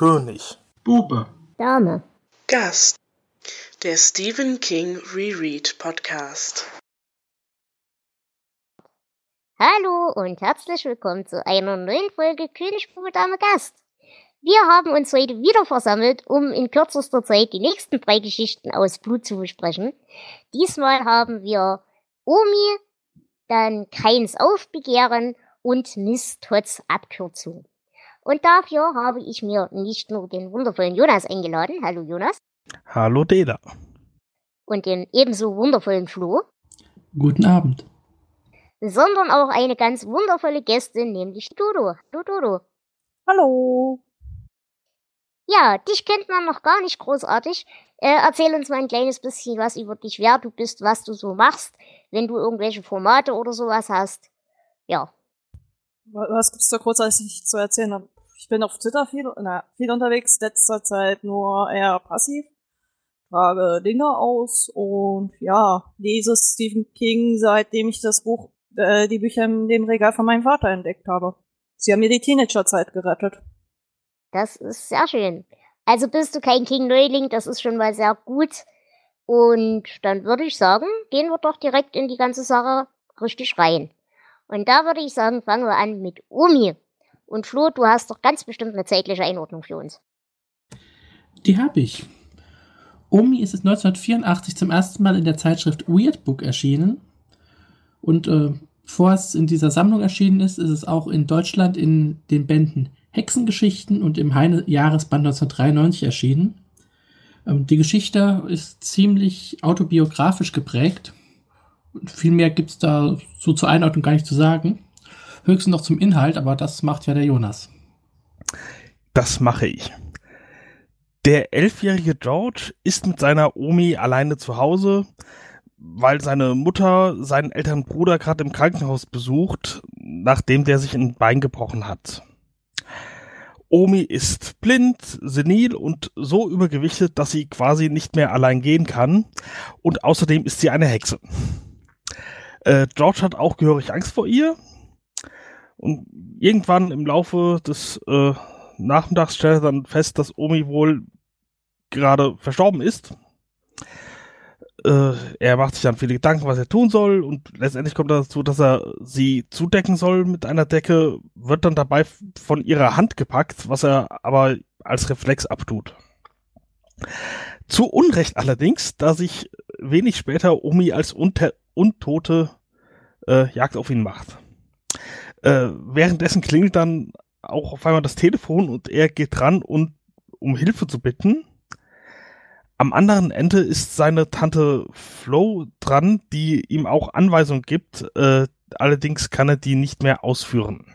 König. Bube. Dame. Gast. Der Stephen King Reread Podcast. Hallo und herzlich willkommen zu einer neuen Folge König, Bube, Dame, Gast. Wir haben uns heute wieder versammelt, um in kürzester Zeit die nächsten drei Geschichten aus Blut zu besprechen. Diesmal haben wir Omi, dann Keins Aufbegehren und Miss Tots Abkürzung. Und dafür habe ich mir nicht nur den wundervollen Jonas eingeladen. Hallo Jonas. Hallo Dela. Und den ebenso wundervollen Flo. Guten Abend. Sondern auch eine ganz wundervolle Gästin, nämlich Dodo. Hallo Dodo. Hallo. Ja, dich kennt man noch gar nicht großartig. Äh, erzähl uns mal ein kleines bisschen was über dich, wer du bist, was du so machst, wenn du irgendwelche Formate oder sowas hast. Ja. Was gibt's da großartig zu erzählen? Ich bin auf Twitter viel, na, viel unterwegs, letzter Zeit nur eher passiv. Trage Dinge aus und ja, lese Stephen King, seitdem ich das Buch, äh, die Bücher in dem Regal von meinem Vater entdeckt habe. Sie haben mir die Teenagerzeit gerettet. Das ist sehr schön. Also bist du kein King-Neuling, das ist schon mal sehr gut. Und dann würde ich sagen, gehen wir doch direkt in die ganze Sache richtig rein. Und da würde ich sagen, fangen wir an mit Omi. Und Flo, du hast doch ganz bestimmt eine zeitliche Einordnung für uns. Die habe ich. Omi ist es 1984 zum ersten Mal in der Zeitschrift Weird Book erschienen. Und äh, bevor es in dieser Sammlung erschienen ist, ist es auch in Deutschland in den Bänden Hexengeschichten und im Heine Jahresband 1993 erschienen. Ähm, die Geschichte ist ziemlich autobiografisch geprägt. Viel mehr gibt es da so zur Einordnung gar nicht zu sagen. Höchstens noch zum Inhalt, aber das macht ja der Jonas. Das mache ich. Der elfjährige George ist mit seiner Omi alleine zu Hause, weil seine Mutter seinen älteren Bruder gerade im Krankenhaus besucht, nachdem der sich ein Bein gebrochen hat. Omi ist blind, senil und so übergewichtet, dass sie quasi nicht mehr allein gehen kann. Und außerdem ist sie eine Hexe. Äh, George hat auch gehörig Angst vor ihr. Und irgendwann im Laufe des äh, Nachmittags stellt er dann fest, dass Omi wohl gerade verstorben ist. Äh, er macht sich dann viele Gedanken, was er tun soll und letztendlich kommt er dazu, dass er sie zudecken soll mit einer Decke, wird dann dabei von ihrer Hand gepackt, was er aber als Reflex abtut. Zu Unrecht allerdings, da sich wenig später Omi als Unter Untote äh, Jagd auf ihn macht. Äh, währenddessen klingelt dann auch auf einmal das Telefon und er geht dran, und, um Hilfe zu bitten. Am anderen Ende ist seine Tante Flo dran, die ihm auch Anweisungen gibt, äh, allerdings kann er die nicht mehr ausführen.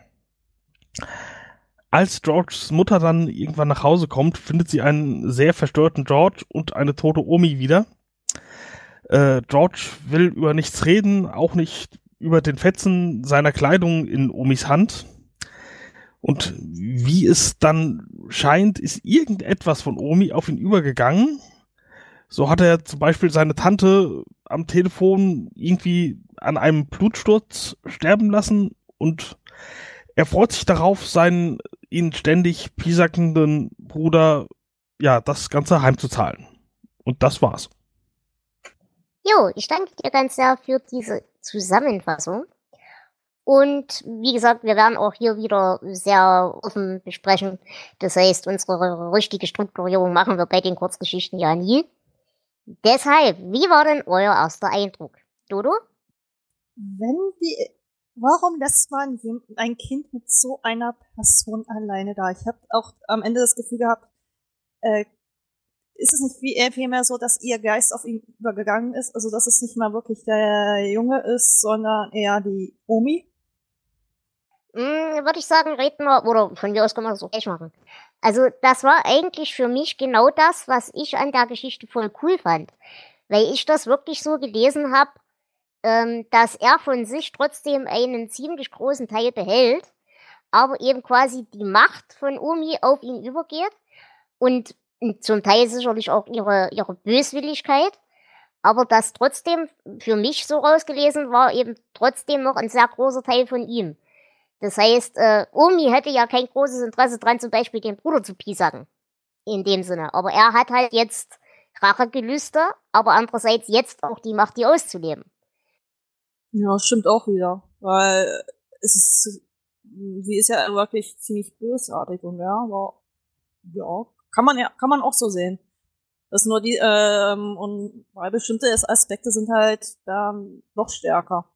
Als Georges Mutter dann irgendwann nach Hause kommt, findet sie einen sehr verstörten George und eine tote Omi wieder. Äh, George will über nichts reden, auch nicht über den Fetzen seiner Kleidung in Omis Hand. Und wie es dann scheint, ist irgendetwas von Omi auf ihn übergegangen so hat er zum Beispiel seine Tante am Telefon irgendwie an einem Blutsturz sterben lassen und er freut sich darauf, seinen ihn ständig piesackenden Bruder ja das Ganze heimzuzahlen. Und das war's. Jo, ich danke dir ganz sehr für diese Zusammenfassung. Und wie gesagt, wir werden auch hier wieder sehr offen besprechen. Das heißt, unsere richtige Strukturierung machen wir bei den Kurzgeschichten ja nie. Deshalb, wie war denn euer erster Eindruck? Dodo? Wenn die, warum lässt man ein Kind mit so einer Person alleine da? Ich habe auch am Ende das Gefühl gehabt, äh, ist es nicht eher vielmehr so, dass ihr Geist auf ihn übergegangen ist? Also, dass es nicht mal wirklich der Junge ist, sondern eher die Omi? Hm, Würde ich sagen, reden wir, oder von mir aus können wir das auch gleich machen. Also das war eigentlich für mich genau das, was ich an der Geschichte voll cool fand. Weil ich das wirklich so gelesen habe, ähm, dass er von sich trotzdem einen ziemlich großen Teil behält, aber eben quasi die Macht von Omi auf ihn übergeht und zum Teil sicherlich auch ihre, ihre Böswilligkeit, aber dass trotzdem für mich so rausgelesen war, eben trotzdem noch ein sehr großer Teil von ihm. Das heißt, äh, Omi hätte ja kein großes Interesse dran, zum Beispiel den Bruder zu piesacken. in dem Sinne. Aber er hat halt jetzt Rachegelüste, aber andererseits jetzt auch die Macht, die auszuleben. Ja, stimmt auch wieder. Weil es ist, sie ist ja wirklich ziemlich bösartig und ja, aber ja, kann man ja, kann man auch so sehen. Das nur die, ähm, und weil bestimmte Aspekte sind halt ähm, noch stärker.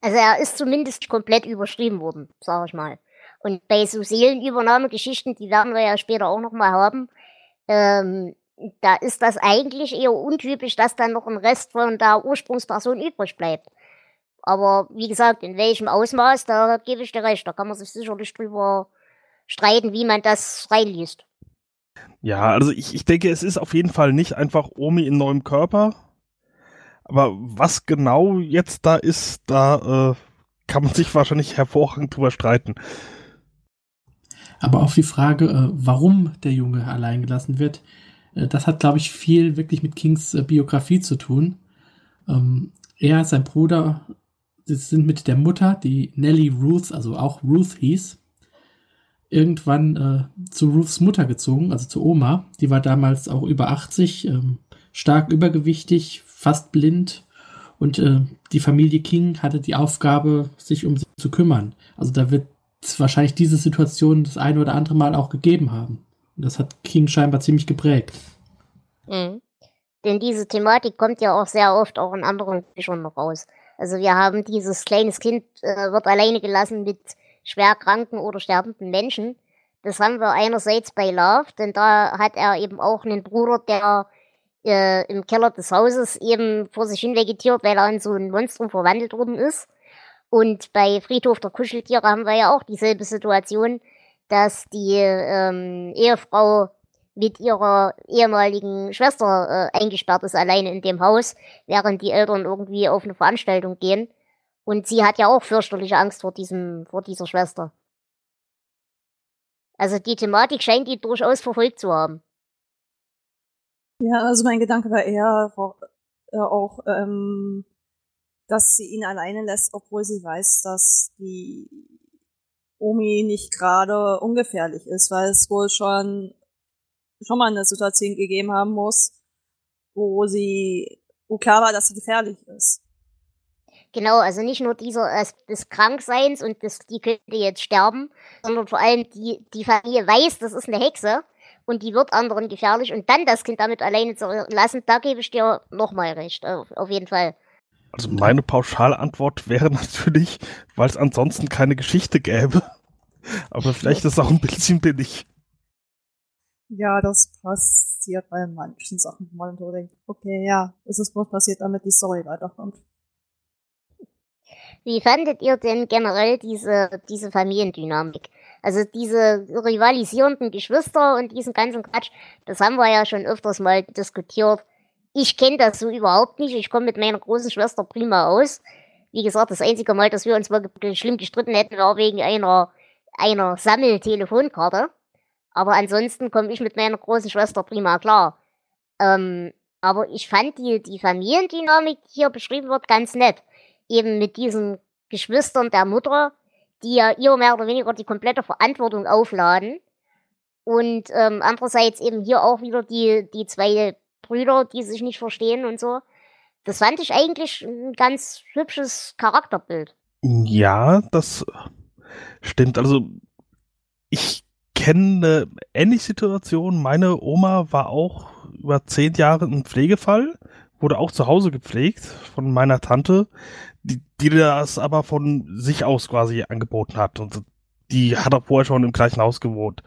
Also er ist zumindest komplett überschrieben worden, sag ich mal. Und bei so Seelenübernahmegeschichten, die werden wir ja später auch nochmal haben, ähm, da ist das eigentlich eher untypisch, dass dann noch ein Rest von der Ursprungsperson übrig bleibt. Aber wie gesagt, in welchem Ausmaß, da gebe ich dir recht. Da kann man sich sicherlich drüber streiten, wie man das reinliest. Ja, also ich, ich denke, es ist auf jeden Fall nicht einfach Omi in neuem Körper. Aber was genau jetzt da ist, da äh, kann man sich wahrscheinlich hervorragend drüber streiten. Aber auch die Frage, äh, warum der Junge allein gelassen wird, äh, das hat, glaube ich, viel wirklich mit Kings äh, Biografie zu tun. Ähm, er, sein Bruder, sind mit der Mutter, die Nellie Ruth, also auch Ruth hieß, irgendwann äh, zu Ruths Mutter gezogen, also zu Oma. Die war damals auch über 80, ähm, stark übergewichtig, fast blind. Und äh, die Familie King hatte die Aufgabe, sich um sie zu kümmern. Also da wird es wahrscheinlich diese Situation das eine oder andere Mal auch gegeben haben. Und das hat King scheinbar ziemlich geprägt. Mhm. Denn diese Thematik kommt ja auch sehr oft auch in anderen Büchern noch raus. Also wir haben dieses kleines Kind äh, wird alleine gelassen mit schwer kranken oder sterbenden Menschen. Das haben wir einerseits bei Love, denn da hat er eben auch einen Bruder, der äh, im Keller des Hauses eben vor sich hin vegetiert, weil er in so ein Monstrum verwandelt worden ist. Und bei Friedhof der Kuscheltiere haben wir ja auch dieselbe Situation, dass die ähm, Ehefrau mit ihrer ehemaligen Schwester äh, eingesperrt ist, alleine in dem Haus, während die Eltern irgendwie auf eine Veranstaltung gehen. Und sie hat ja auch fürchterliche Angst vor diesem, vor dieser Schwester. Also die Thematik scheint die durchaus verfolgt zu haben. Ja, also mein Gedanke war eher äh, auch, ähm, dass sie ihn alleine lässt, obwohl sie weiß, dass die Omi nicht gerade ungefährlich ist, weil es wohl schon schon mal eine Situation gegeben haben muss, wo sie, wo klar war, dass sie gefährlich ist. Genau, also nicht nur dieser äh, des Krankseins und das, die könnte jetzt sterben, sondern vor allem die, die Familie weiß, das ist eine Hexe und die wird anderen gefährlich und dann das Kind damit alleine zu lassen, da gebe ich dir nochmal recht, auf, auf jeden Fall. Also meine Pauschalantwort wäre natürlich, weil es ansonsten keine Geschichte gäbe. Aber vielleicht ist es auch ein bisschen billig. Ja, das passiert bei manchen Sachen, wo man so denkt, okay, ja, es ist bloß passiert, damit die Story weiterkommt. Wie fandet ihr denn generell diese, diese Familiendynamik? Also diese rivalisierenden Geschwister und diesen ganzen Quatsch, das haben wir ja schon öfters mal diskutiert. Ich kenne das so überhaupt nicht. Ich komme mit meiner großen Schwester prima aus. Wie gesagt, das einzige Mal, dass wir uns mal schlimm gestritten hätten, war wegen einer, einer Sammeltelefonkarte. Aber ansonsten komme ich mit meiner großen Schwester prima klar. Ähm, aber ich fand die, die Familiendynamik, die hier beschrieben wird, ganz nett. Eben mit diesen Geschwistern der Mutter, die ja ihr mehr oder weniger die komplette Verantwortung aufladen. Und ähm, andererseits eben hier auch wieder die, die zwei Brüder, die sich nicht verstehen und so. Das fand ich eigentlich ein ganz hübsches Charakterbild. Ja, das stimmt. Also ich kenne eine ähnliche Situation. Meine Oma war auch über zehn Jahre ein Pflegefall, wurde auch zu Hause gepflegt von meiner Tante, die, die das aber von sich aus quasi angeboten hat. Und die hat auch vorher schon im gleichen Haus gewohnt.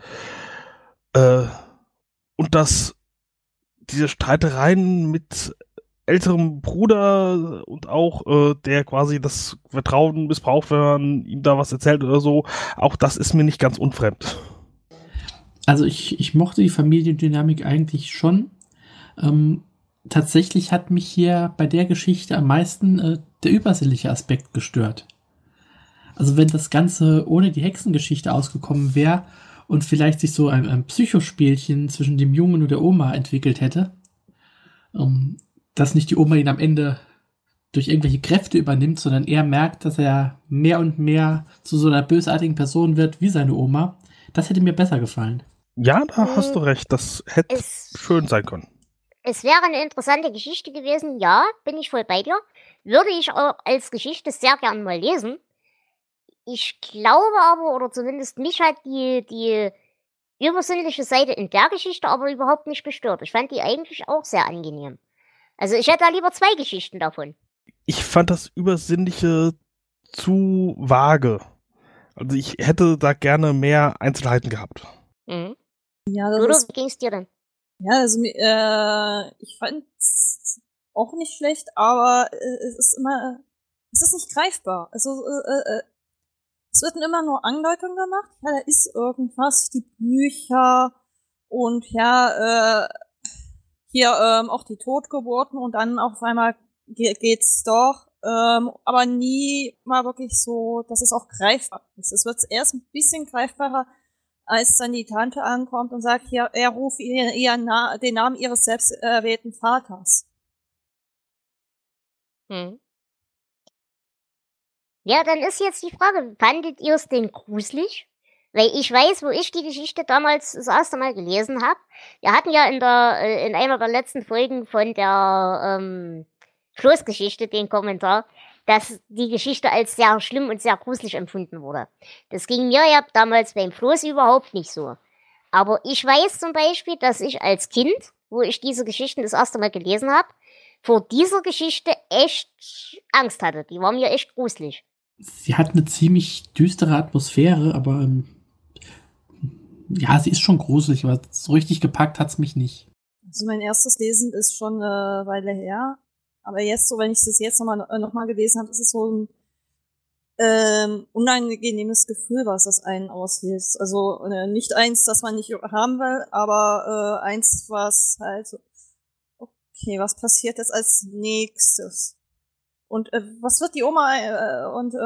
Äh, und das, diese Streitereien mit älterem Bruder und auch äh, der quasi das Vertrauen missbraucht, wenn man ihm da was erzählt oder so, auch das ist mir nicht ganz unfremd. Also ich, ich mochte die Familiendynamik eigentlich schon. Ähm, tatsächlich hat mich hier bei der Geschichte am meisten äh, der übersinnliche Aspekt gestört. Also wenn das Ganze ohne die Hexengeschichte ausgekommen wäre und vielleicht sich so ein, ein Psychospielchen zwischen dem Jungen und der Oma entwickelt hätte, ähm, dass nicht die Oma ihn am Ende durch irgendwelche Kräfte übernimmt, sondern er merkt, dass er mehr und mehr zu so einer bösartigen Person wird wie seine Oma, das hätte mir besser gefallen. Ja, da Hm, hast du recht. Das hätte Es, schön sein können. Es wäre eine interessante Geschichte gewesen, ja, bin ich voll bei dir. Würde ich auch als Geschichte sehr gern mal lesen. Ich glaube aber, oder zumindest mich hat die, die übersinnliche Seite in der Geschichte aber überhaupt nicht gestört. Ich fand die eigentlich auch sehr angenehm. Also ich hätte da lieber zwei Geschichten davon. Ich fand das Übersinnliche zu vage. Also ich hätte da gerne mehr Einzelheiten gehabt. Mhm. Ja, das Oder ist wie ging's dir denn? Ja, also äh, ich fand's auch nicht schlecht, aber äh, es ist immer, es ist nicht greifbar. Also äh, äh, es wird immer nur Andeutungen gemacht. Ja, da ist irgendwas, die Bücher und ja, äh, hier ähm, auch die Totgeburten und dann auf einmal ge geht's doch, ähm, aber nie mal wirklich so, dass es auch greifbar ist. Es wird erst ein bisschen greifbarer, als dann die Tante ankommt und sagt, ja, er ruft ihr, ihr Na den Namen ihres selbst erwählten Vaters. Hm. Ja, dann ist jetzt die Frage, fandet ihr es denn gruselig? Weil ich weiß, wo ich die Geschichte damals das erste Mal gelesen habe. Wir hatten ja in der äh, in einer der letzten Folgen von der ähm, Schlussgeschichte den Kommentar, dass die Geschichte als sehr schlimm und sehr gruselig empfunden wurde. Das ging mir ja damals beim Floß überhaupt nicht so. Aber ich weiß zum Beispiel, dass ich als Kind, wo ich diese Geschichten das erste Mal gelesen habe, vor dieser Geschichte echt Angst hatte. Die war mir echt gruselig. Sie hat eine ziemlich düstere Atmosphäre, aber ähm, ja, sie ist schon gruselig, aber so richtig gepackt hat's mich nicht. Also mein erstes Lesen ist schon eine Weile her. Aber jetzt, so wenn ich es jetzt nochmal noch mal gelesen habe, ist es so ein ähm, unangenehmes Gefühl, was das einen auslöst. Also äh, nicht eins, das man nicht haben will, aber äh, eins, was halt okay, was passiert jetzt als nächstes? Und äh, was wird die Oma äh, und äh,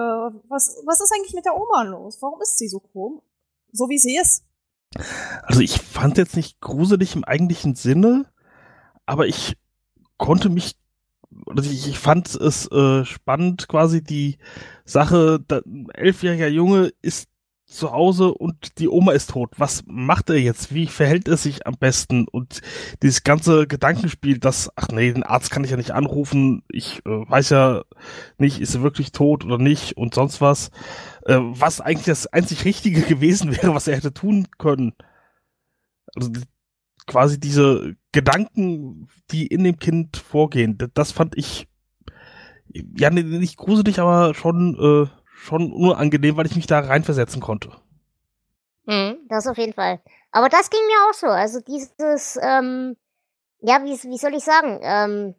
was was ist eigentlich mit der Oma los? Warum ist sie so komisch? So wie sie ist. Also ich fand jetzt nicht gruselig im eigentlichen Sinne, aber ich konnte mich, oder ich, ich fand es äh, spannend, quasi die Sache, da, ein elfjähriger Junge ist zu Hause und die Oma ist tot. Was macht er jetzt? Wie verhält er sich am besten? Und dieses ganze Gedankenspiel, dass, ach nee, den Arzt kann ich ja nicht anrufen, ich äh, weiß ja nicht, ist er wirklich tot oder nicht und sonst was. Äh, was eigentlich das einzig Richtige gewesen wäre, was er hätte tun können. Also quasi diese Gedanken, die in dem Kind vorgehen, das fand ich ja nicht gruselig, aber schon äh, schon unangenehm, weil ich mich da reinversetzen konnte. Hm, das auf jeden Fall. Aber das ging mir auch so. Also dieses, ähm, ja, wie, wie soll ich sagen? Ähm,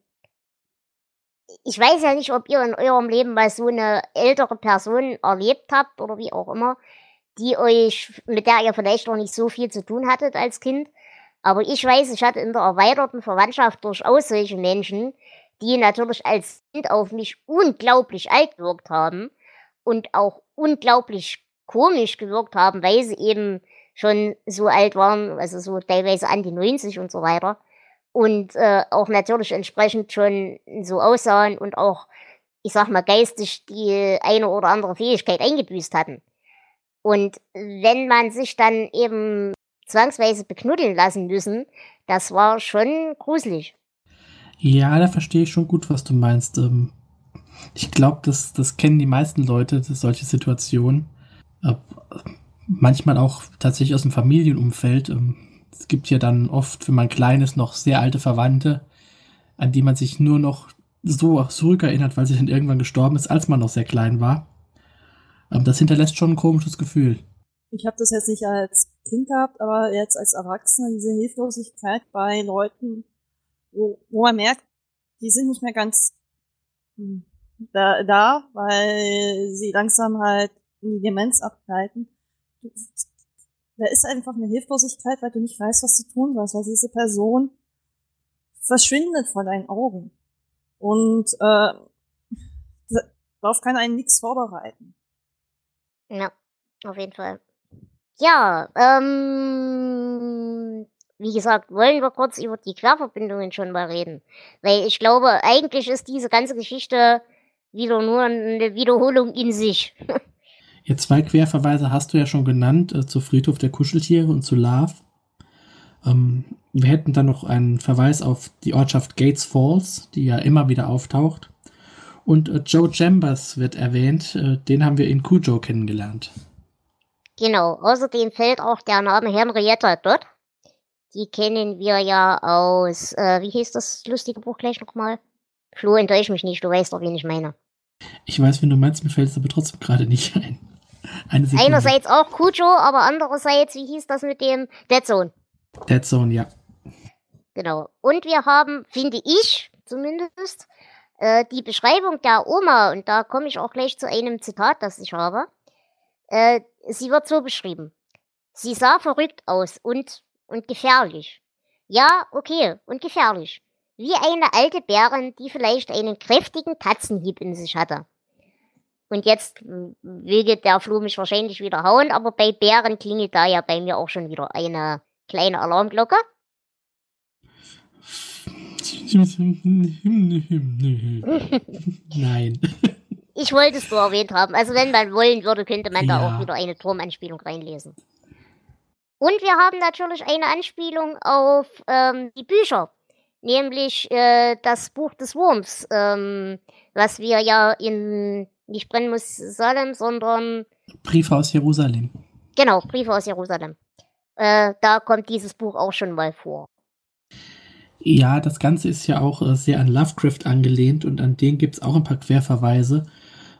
ich weiß ja nicht, ob ihr in eurem Leben mal so eine ältere Person erlebt habt oder wie auch immer, die euch, mit der ihr vielleicht noch nicht so viel zu tun hattet als Kind. Aber ich weiß, ich hatte in der erweiterten Verwandtschaft durchaus solche Menschen, die natürlich als Kind auf mich unglaublich alt gewirkt haben und auch unglaublich komisch gewirkt haben, weil sie eben schon so alt waren, also so teilweise an die 90 und so weiter. Und äh, auch natürlich entsprechend schon so aussahen und auch, ich sag mal, geistig die eine oder andere Fähigkeit eingebüßt hatten. Und wenn man sich dann eben zwangsweise beknuddeln lassen müssen, das war schon gruselig. Ja, da verstehe ich schon gut, was du meinst. Ähm, ich glaube, das, das kennen die meisten Leute, solche Situationen. Äh, manchmal auch tatsächlich aus dem Familienumfeld. Ähm, es gibt ja dann oft, wenn man klein ist, noch sehr alte Verwandte, an die man sich nur noch so zurückerinnert, weil sie dann irgendwann gestorben ist, als man noch sehr klein war. Ähm, das hinterlässt schon ein komisches Gefühl. Ich habe das jetzt nicht als Kind gehabt, aber jetzt als Erwachsener diese Hilflosigkeit bei Leuten, wo, wo man merkt, die sind nicht mehr ganz hm, da, da, weil sie langsam halt in die Demenz abgleiten. Da ist einfach eine Hilflosigkeit, weil du nicht weißt, was du tun sollst, weil diese Person verschwindet vor deinen Augen. Und äh, darauf kann einen nichts vorbereiten. Ja, auf jeden Fall. Ja, ähm, wie gesagt, wollen wir kurz über die Querverbindungen schon mal reden. Weil ich glaube, eigentlich ist diese ganze Geschichte wieder nur eine Wiederholung in sich. Ja, zwei Querverweise hast du ja schon genannt, äh, zu Friedhof der Kuscheltiere und zu Love. Ähm, wir hätten dann noch einen Verweis auf die Ortschaft Gates Falls, die ja immer wieder auftaucht. Und äh, Joe Chambers wird erwähnt, äh, den haben wir in Cujo kennengelernt. Genau, außerdem fällt auch der Name Henrietta dort. Die kennen wir ja aus, äh, wie hieß das lustige Buch gleich nochmal? Flo, enttäusch mich nicht, du weißt doch, wen ich meine. Ich weiß, wenn du meinst, mir fällt es aber trotzdem gerade nicht ein. Eine Einerseits auch Cujo, aber andererseits, wie hieß das mit dem Dead Zone? Dead Zone, ja. Genau. Und wir haben, finde ich zumindest, äh, die Beschreibung der Oma, und da komme ich auch gleich zu einem Zitat, das ich habe. Äh, sie wird so beschrieben. Sie sah verrückt aus und, und gefährlich. Ja, okay, und gefährlich. Wie eine alte Bärin, die vielleicht einen kräftigen Katzenhieb in sich hatte. Und jetzt will der Flo mich wahrscheinlich wieder hauen, aber bei Bären klingelt da ja bei mir auch schon wieder eine kleine Alarmglocke. Nein. Ich wollte es nur erwähnt haben. Also wenn man wollen würde, könnte man ja. da auch wieder eine Turmanspielung reinlesen. Und wir haben natürlich eine Anspielung auf ähm, die Bücher, nämlich äh, das Buch des Wurms, ähm, was wir ja in nicht Brennmus Salem, sondern Briefe aus Jerusalem. Genau, Briefe aus Jerusalem. Äh, da kommt dieses Buch auch schon mal vor. Ja, das Ganze ist ja auch äh, sehr an Lovecraft angelehnt und an den gibt es auch ein paar Querverweise.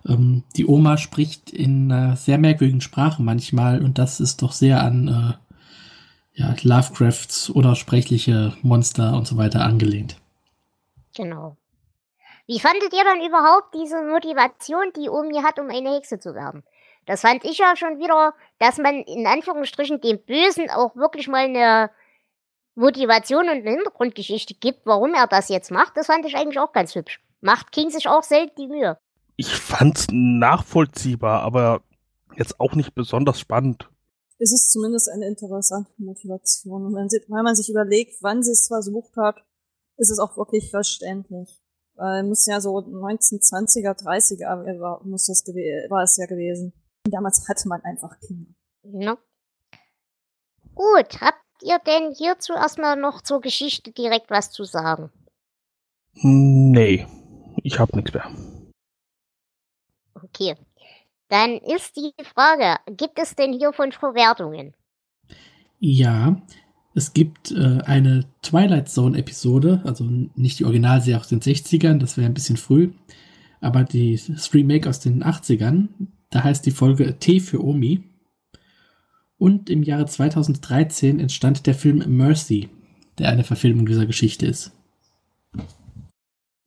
Ähm, die Oma spricht in einer sehr merkwürdigen Sprache manchmal und das ist doch sehr an äh, ja, Lovecrafts oder sprechliche Monster und so weiter angelehnt. Genau. Wie fandet ihr dann überhaupt diese Motivation, die Omi hat, um eine Hexe zu werden? Das fand ich ja schon wieder, dass man in Anführungsstrichen dem Bösen auch wirklich mal eine Motivation und eine Hintergrundgeschichte gibt, warum er das jetzt macht, das fand ich eigentlich auch ganz hübsch. Macht King sich auch selten die Mühe. Ich fand's nachvollziehbar, aber jetzt auch nicht besonders spannend. Es ist zumindest eine interessante Motivation. Und wenn, sie, wenn man sich überlegt, wann sie es versucht hat, ist es auch wirklich verständlich. Weil muss ja so 1920er, 30er war, muss das war es ja gewesen. Und damals hatte man einfach Kinder. Ja. Gut, habt ihr denn hierzu erstmal noch zur Geschichte direkt was zu sagen? Nee, ich hab nichts mehr. Okay. Dann ist die Frage, gibt es denn hiervon Verwertungen? Ja, es gibt äh, eine Twilight Zone Episode, also nicht die Originalserie aus den 60ern, das wäre ein bisschen früh, aber die Remake aus den 80ern, da heißt die Folge T für Omi. Und im Jahre 2013 entstand der Film Mercy, der eine Verfilmung dieser Geschichte ist.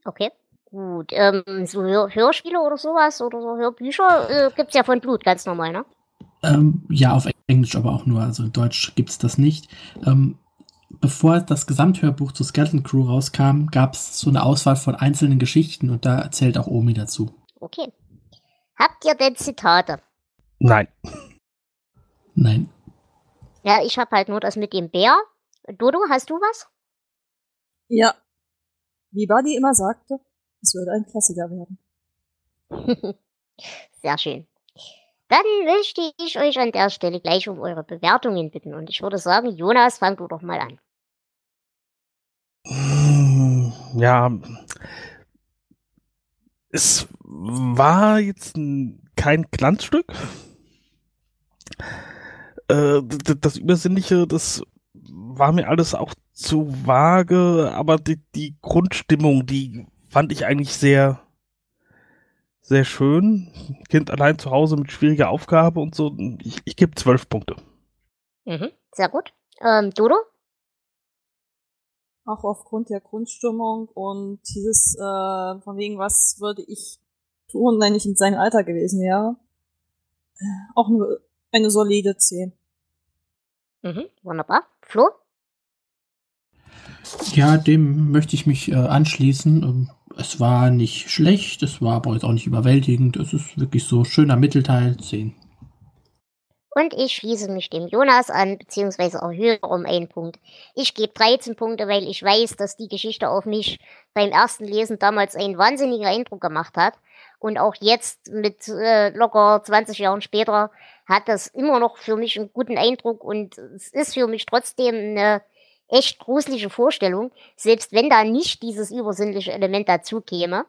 Okay, gut. Ähm, so Hör Hörspiele oder sowas oder so Hörbücher äh, gibt es ja von Blut, ganz normal, ne? Ähm, ja, auf Englisch aber auch nur, also in Deutsch gibt es das nicht. Ähm, bevor das Gesamthörbuch zu Skeleton Crew rauskam, gab es so eine Auswahl von einzelnen Geschichten und da erzählt auch Omi dazu. Okay. Habt ihr denn Zitate? Nein. Nein. Ja, ich habe halt nur das mit dem Bär. Dodo, hast du was? Ja. Wie Buddy immer sagte, es würde ein Klassiker werden. Sehr schön. Dann möchte ich euch an der Stelle gleich um eure Bewertungen bitten. Und ich würde sagen, Jonas, fang du doch mal an. Ja, es war jetzt kein Glanzstück. Äh, das Übersinnliche, das war mir alles auch zu vage, aber die, die Grundstimmung, die fand ich eigentlich sehr, sehr schön. Kind allein zu Hause mit schwieriger Aufgabe und so. Ich, ich gebe zwölf Punkte. Mhm, sehr gut. Ähm, Dodo? Auch aufgrund der Grundstimmung und dieses, äh, von wegen, was würde ich tun, wenn ich in seinem Alter gewesen wäre. Auch eine, eine solide 10. Mhm, wunderbar. Flo? Ja, dem möchte ich mich äh, anschließen. Ähm, es war nicht schlecht, es war aber jetzt auch nicht überwältigend. Es ist wirklich so schöner Mittelteil 10. Und ich schließe mich dem Jonas an, beziehungsweise erhöhe um einen Punkt. Ich gebe 13 Punkte, weil ich weiß, dass die Geschichte auf mich beim ersten Lesen damals einen wahnsinnigen Eindruck gemacht hat. Und auch jetzt mit äh, locker 20 Jahren später hat das immer noch für mich einen guten Eindruck und es ist für mich trotzdem eine echt gruselige Vorstellung, selbst wenn da nicht dieses übersinnliche Element dazu käme.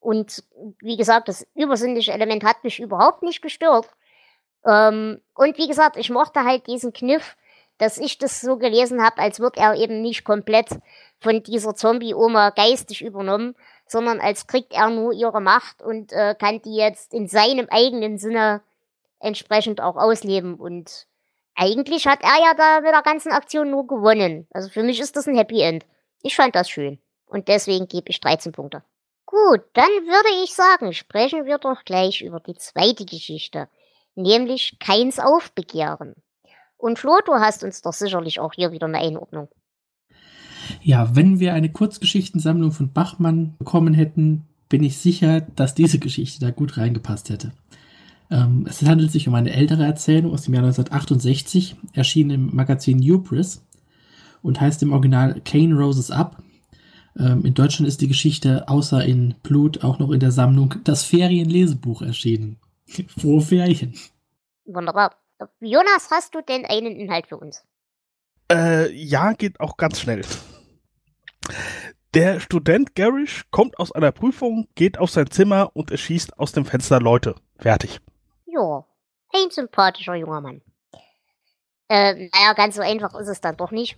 Und wie gesagt, das übersinnliche Element hat mich überhaupt nicht gestört. Ähm, und wie gesagt, ich mochte halt diesen Kniff, dass ich das so gelesen habe, als wird er eben nicht komplett von dieser Zombie-Oma geistig übernommen, sondern als kriegt er nur ihre Macht und äh, kann die jetzt in seinem eigenen Sinne entsprechend auch ausleben. Und eigentlich hat er ja da mit der ganzen Aktion nur gewonnen. Also für mich ist das ein Happy End. Ich fand das schön. Und deswegen gebe ich 13 Punkte. Gut, dann würde ich sagen, sprechen wir doch gleich über die zweite Geschichte, nämlich Keins Aufbegehren. Und Flo, du hast uns doch sicherlich auch hier wieder eine Einordnung. Ja, wenn wir eine Kurzgeschichtensammlung von Bachmann bekommen hätten, bin ich sicher, dass diese Geschichte da gut reingepasst hätte. Ähm, es handelt sich um eine ältere Erzählung aus dem Jahr 1968, erschienen im Magazin Hubris und heißt im Original Kane Roses Up. Ähm, in Deutschland ist die Geschichte außer in Blut auch noch in der Sammlung Das Ferienlesebuch erschienen. Frohe Ferien. Wunderbar. Jonas, hast du denn einen Inhalt für uns? Äh, ja, geht auch ganz schnell. Der Student Garish kommt aus einer Prüfung, geht auf sein Zimmer und erschießt aus dem Fenster Leute. Fertig. Ja, ein sympathischer junger Mann. Äh, naja, ganz so einfach ist es dann doch nicht.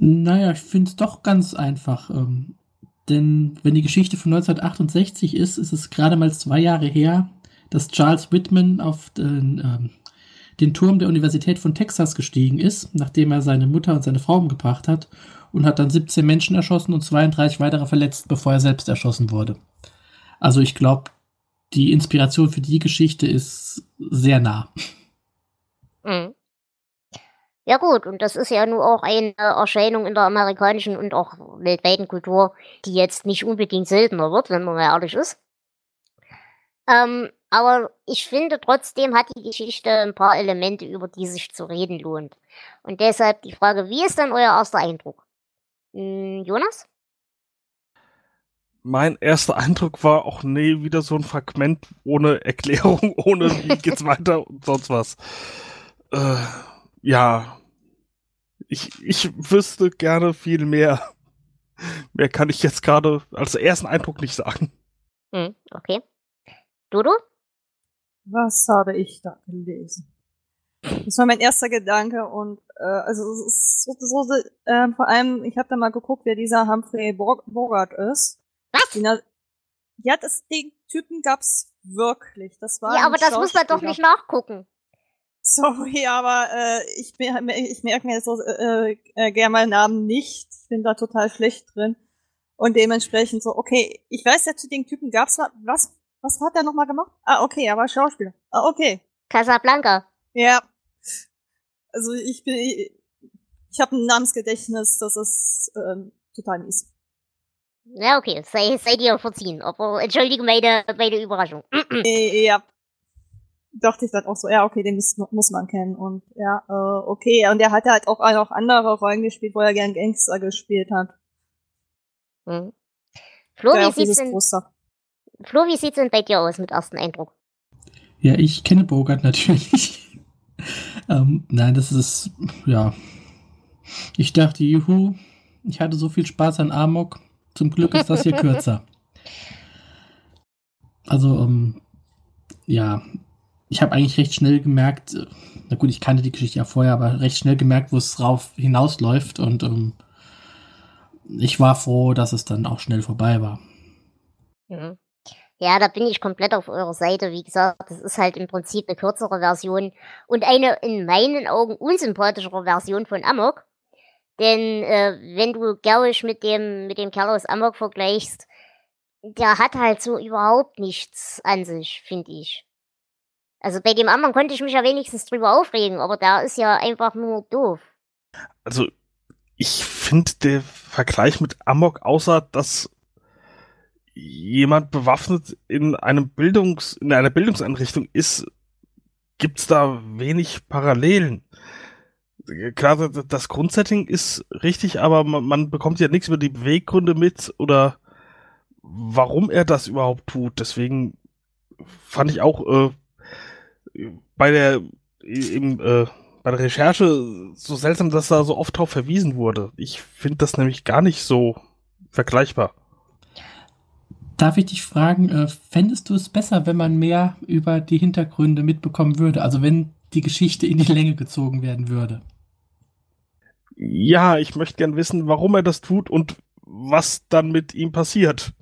Naja, ich finde es doch ganz einfach. Ähm, denn wenn die Geschichte von 1968 ist, ist es gerade mal zwei Jahre her, dass Charles Whitman auf den, ähm, den Turm der Universität von Texas gestiegen ist, nachdem er seine Mutter und seine Frau umgebracht hat und hat dann 17 Menschen erschossen und 32 weitere verletzt, bevor er selbst erschossen wurde. Also ich glaube, die Inspiration für die Geschichte ist sehr nah. Mhm. Ja gut, und das ist ja nur auch eine Erscheinung in der amerikanischen und auch weltweiten Kultur, die jetzt nicht unbedingt seltener wird, wenn man mal ehrlich ist. Ähm, aber ich finde trotzdem hat die Geschichte ein paar Elemente, über die sich zu reden lohnt. Und deshalb die Frage, wie ist denn euer erster Eindruck? Hm, Jonas? Mein erster Eindruck war auch, nee, wieder so ein Fragment ohne Erklärung, ohne wie geht's weiter und sonst was. Äh, ja, ich, ich wüsste gerne viel mehr. Mehr kann ich jetzt gerade als ersten Eindruck nicht sagen. Hm, okay. Dodo? Was habe ich da gelesen? Das war mein erster Gedanke und äh, also es ist so, so äh, vor allem, ich habe da mal geguckt, wer dieser Humphrey Bogart ist. Was? Er, ja, das, den Typen gab's wirklich. Das war Ja, aber das muss man doch nicht nachgucken. Sorry, aber äh, ich, ich merke mir so äh, äh, gerne mal Namen nicht. Ich bin da total schlecht drin. Und dementsprechend so, okay, ich weiß ja, zu den Typen gab's was, was, was hat er nochmal gemacht? Ah, okay, er war Schauspieler. Ah, okay. Casablanca. Ja. Also ich bin, ich, ich habe ein Namensgedächtnis, das ist ähm, total mies. Ja, okay, sei, sei dir verziehen. Aber entschuldige meine, meine Überraschung. Äh, ja. Dachte ich dann auch so, ja, okay, den muss, muss man kennen. Und ja, äh, okay. Und er hat halt auch noch andere Rollen gespielt, wo er gern Gangster gespielt hat. Hm. Flo, Ja, wie sieht's denn. Flo, wie sieht's denn bei dir aus mit ersten Eindruck? Ja, ich kenne Bogart natürlich. ähm, nein, das ist, ja. Ich dachte, juhu, ich hatte so viel Spaß an Amok. Zum Glück ist das hier kürzer. Also, ähm, ja, ich habe eigentlich recht schnell gemerkt, äh, na gut, ich kannte die Geschichte ja vorher, aber recht schnell gemerkt, wo es drauf hinausläuft und ähm, ich war froh, dass es dann auch schnell vorbei war. Mhm. Ja, da bin ich komplett auf eurer Seite. Wie gesagt, das ist halt im Prinzip eine kürzere Version und eine in meinen Augen unsympathischere Version von Amok. Denn äh, wenn du Garish mit dem, mit dem Kerl aus Amok vergleichst, der hat halt so überhaupt nichts an sich, finde ich. Also bei dem anderen konnte ich mich ja wenigstens drüber aufregen, aber der ist ja einfach nur doof. Also, ich finde der Vergleich mit Amok, außer dass jemand bewaffnet in einem Bildungs, in einer Bildungseinrichtung ist, gibt's da wenig Parallelen. Klar, das- Grundsetting ist richtig, aber man, man bekommt ja nichts über die Beweggründe mit oder warum er das überhaupt tut. Deswegen fand ich auch äh, bei der im, äh, bei der Recherche so seltsam, dass da so oft drauf verwiesen wurde. Ich finde das nämlich gar nicht so vergleichbar. Darf ich dich fragen, äh, fändest du es besser, wenn man mehr über die Hintergründe mitbekommen würde? Also wenn die Geschichte in die Länge gezogen werden würde? Ja, ich möchte gern wissen, warum er das tut und was dann mit ihm passiert.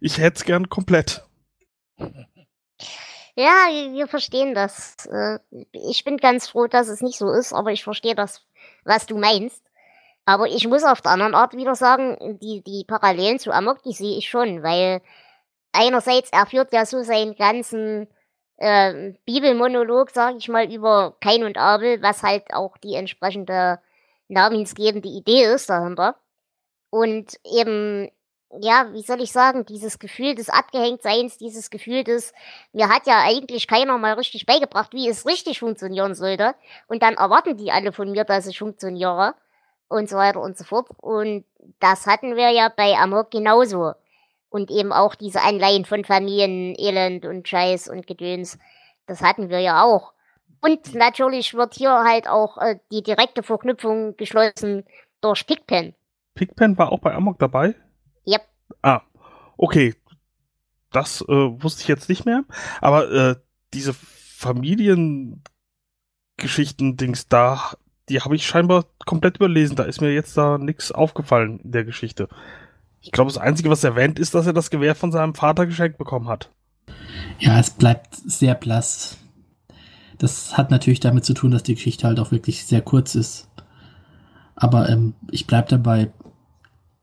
Ich hätte es gern komplett. Ja, wir verstehen das. Äh, ich bin ganz froh, dass es nicht so ist, aber ich verstehe das, was du meinst. Aber ich muss auf der anderen Art wieder sagen, die, die Parallelen zu Amok, die sehe ich schon, weil einerseits er führt ja so seinen ganzen äh, Bibelmonolog, sage ich mal, über Kain und Abel, was halt auch die entsprechende namensgebende Idee ist dahinter. Und eben, ja, wie soll ich sagen, dieses Gefühl des Abgehängtseins, dieses Gefühl des, mir hat ja eigentlich keiner mal richtig beigebracht, wie es richtig funktionieren sollte. Und dann erwarten die alle von mir, dass ich funktioniere und so weiter und so fort. Und das hatten wir ja bei Amok genauso. Und eben auch diese Anleihen von Familien, Elend und Scheiß und Gedöns. Das hatten wir ja auch. Und natürlich wird hier halt auch äh, die direkte Verknüpfung geschlossen durch Pigpen. Pigpen war auch bei Amok dabei? Yep. Ah, okay. Das äh, wusste ich jetzt nicht mehr. Aber äh, diese Familiengeschichten-Dings da, die habe ich scheinbar komplett überlesen. Da ist mir jetzt da nichts aufgefallen in der Geschichte. Ich glaube, das Einzige, was erwähnt, ist, dass er das Gewehr von seinem Vater geschenkt bekommen hat. Ja, es bleibt sehr blass. Das hat natürlich damit zu tun, dass die Geschichte halt auch wirklich sehr kurz ist. Aber ähm, ich bleib dabei.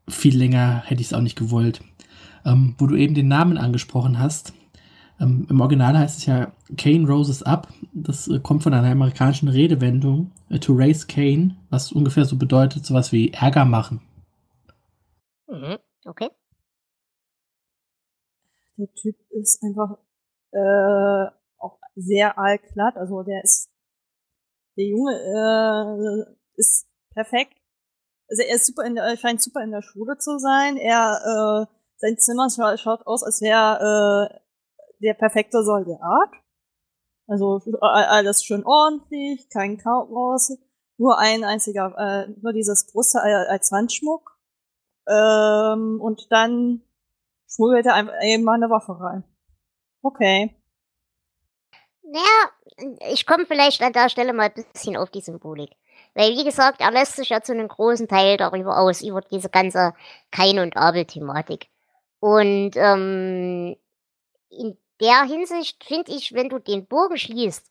Viel länger hätte ich es auch nicht gewollt. Ähm, wo du eben den Namen angesprochen hast. Ähm, Im Original heißt es ja Kane Roses Up. Das äh, kommt von einer amerikanischen Redewendung, äh, to raise Kane, was ungefähr so bedeutet, sowas wie Ärger machen. Mhm. Okay. Der Typ ist einfach äh, sehr allglatt. Also der ist, der Junge äh, ist perfekt. Also er ist super in der, er scheint super in der Schule zu sein. Er, äh, sein Zimmer scha schaut aus, als wäre äh, der perfekte Soldat. Also alles schön ordentlich, kein Chaos, nur ein einziger, äh, nur dieses Brust als Wandschmuck. Ähm, und dann schmuggelt er einfach eben mal eine Waffe rein. Okay. Naja, ich komme vielleicht an der Stelle mal ein bisschen auf die Symbolik. Weil, wie gesagt, er lässt sich ja zu einem großen Teil darüber aus, über diese ganze Kain- und Abel-Thematik. Und ähm, in der Hinsicht finde ich, wenn du den Bogen schließt,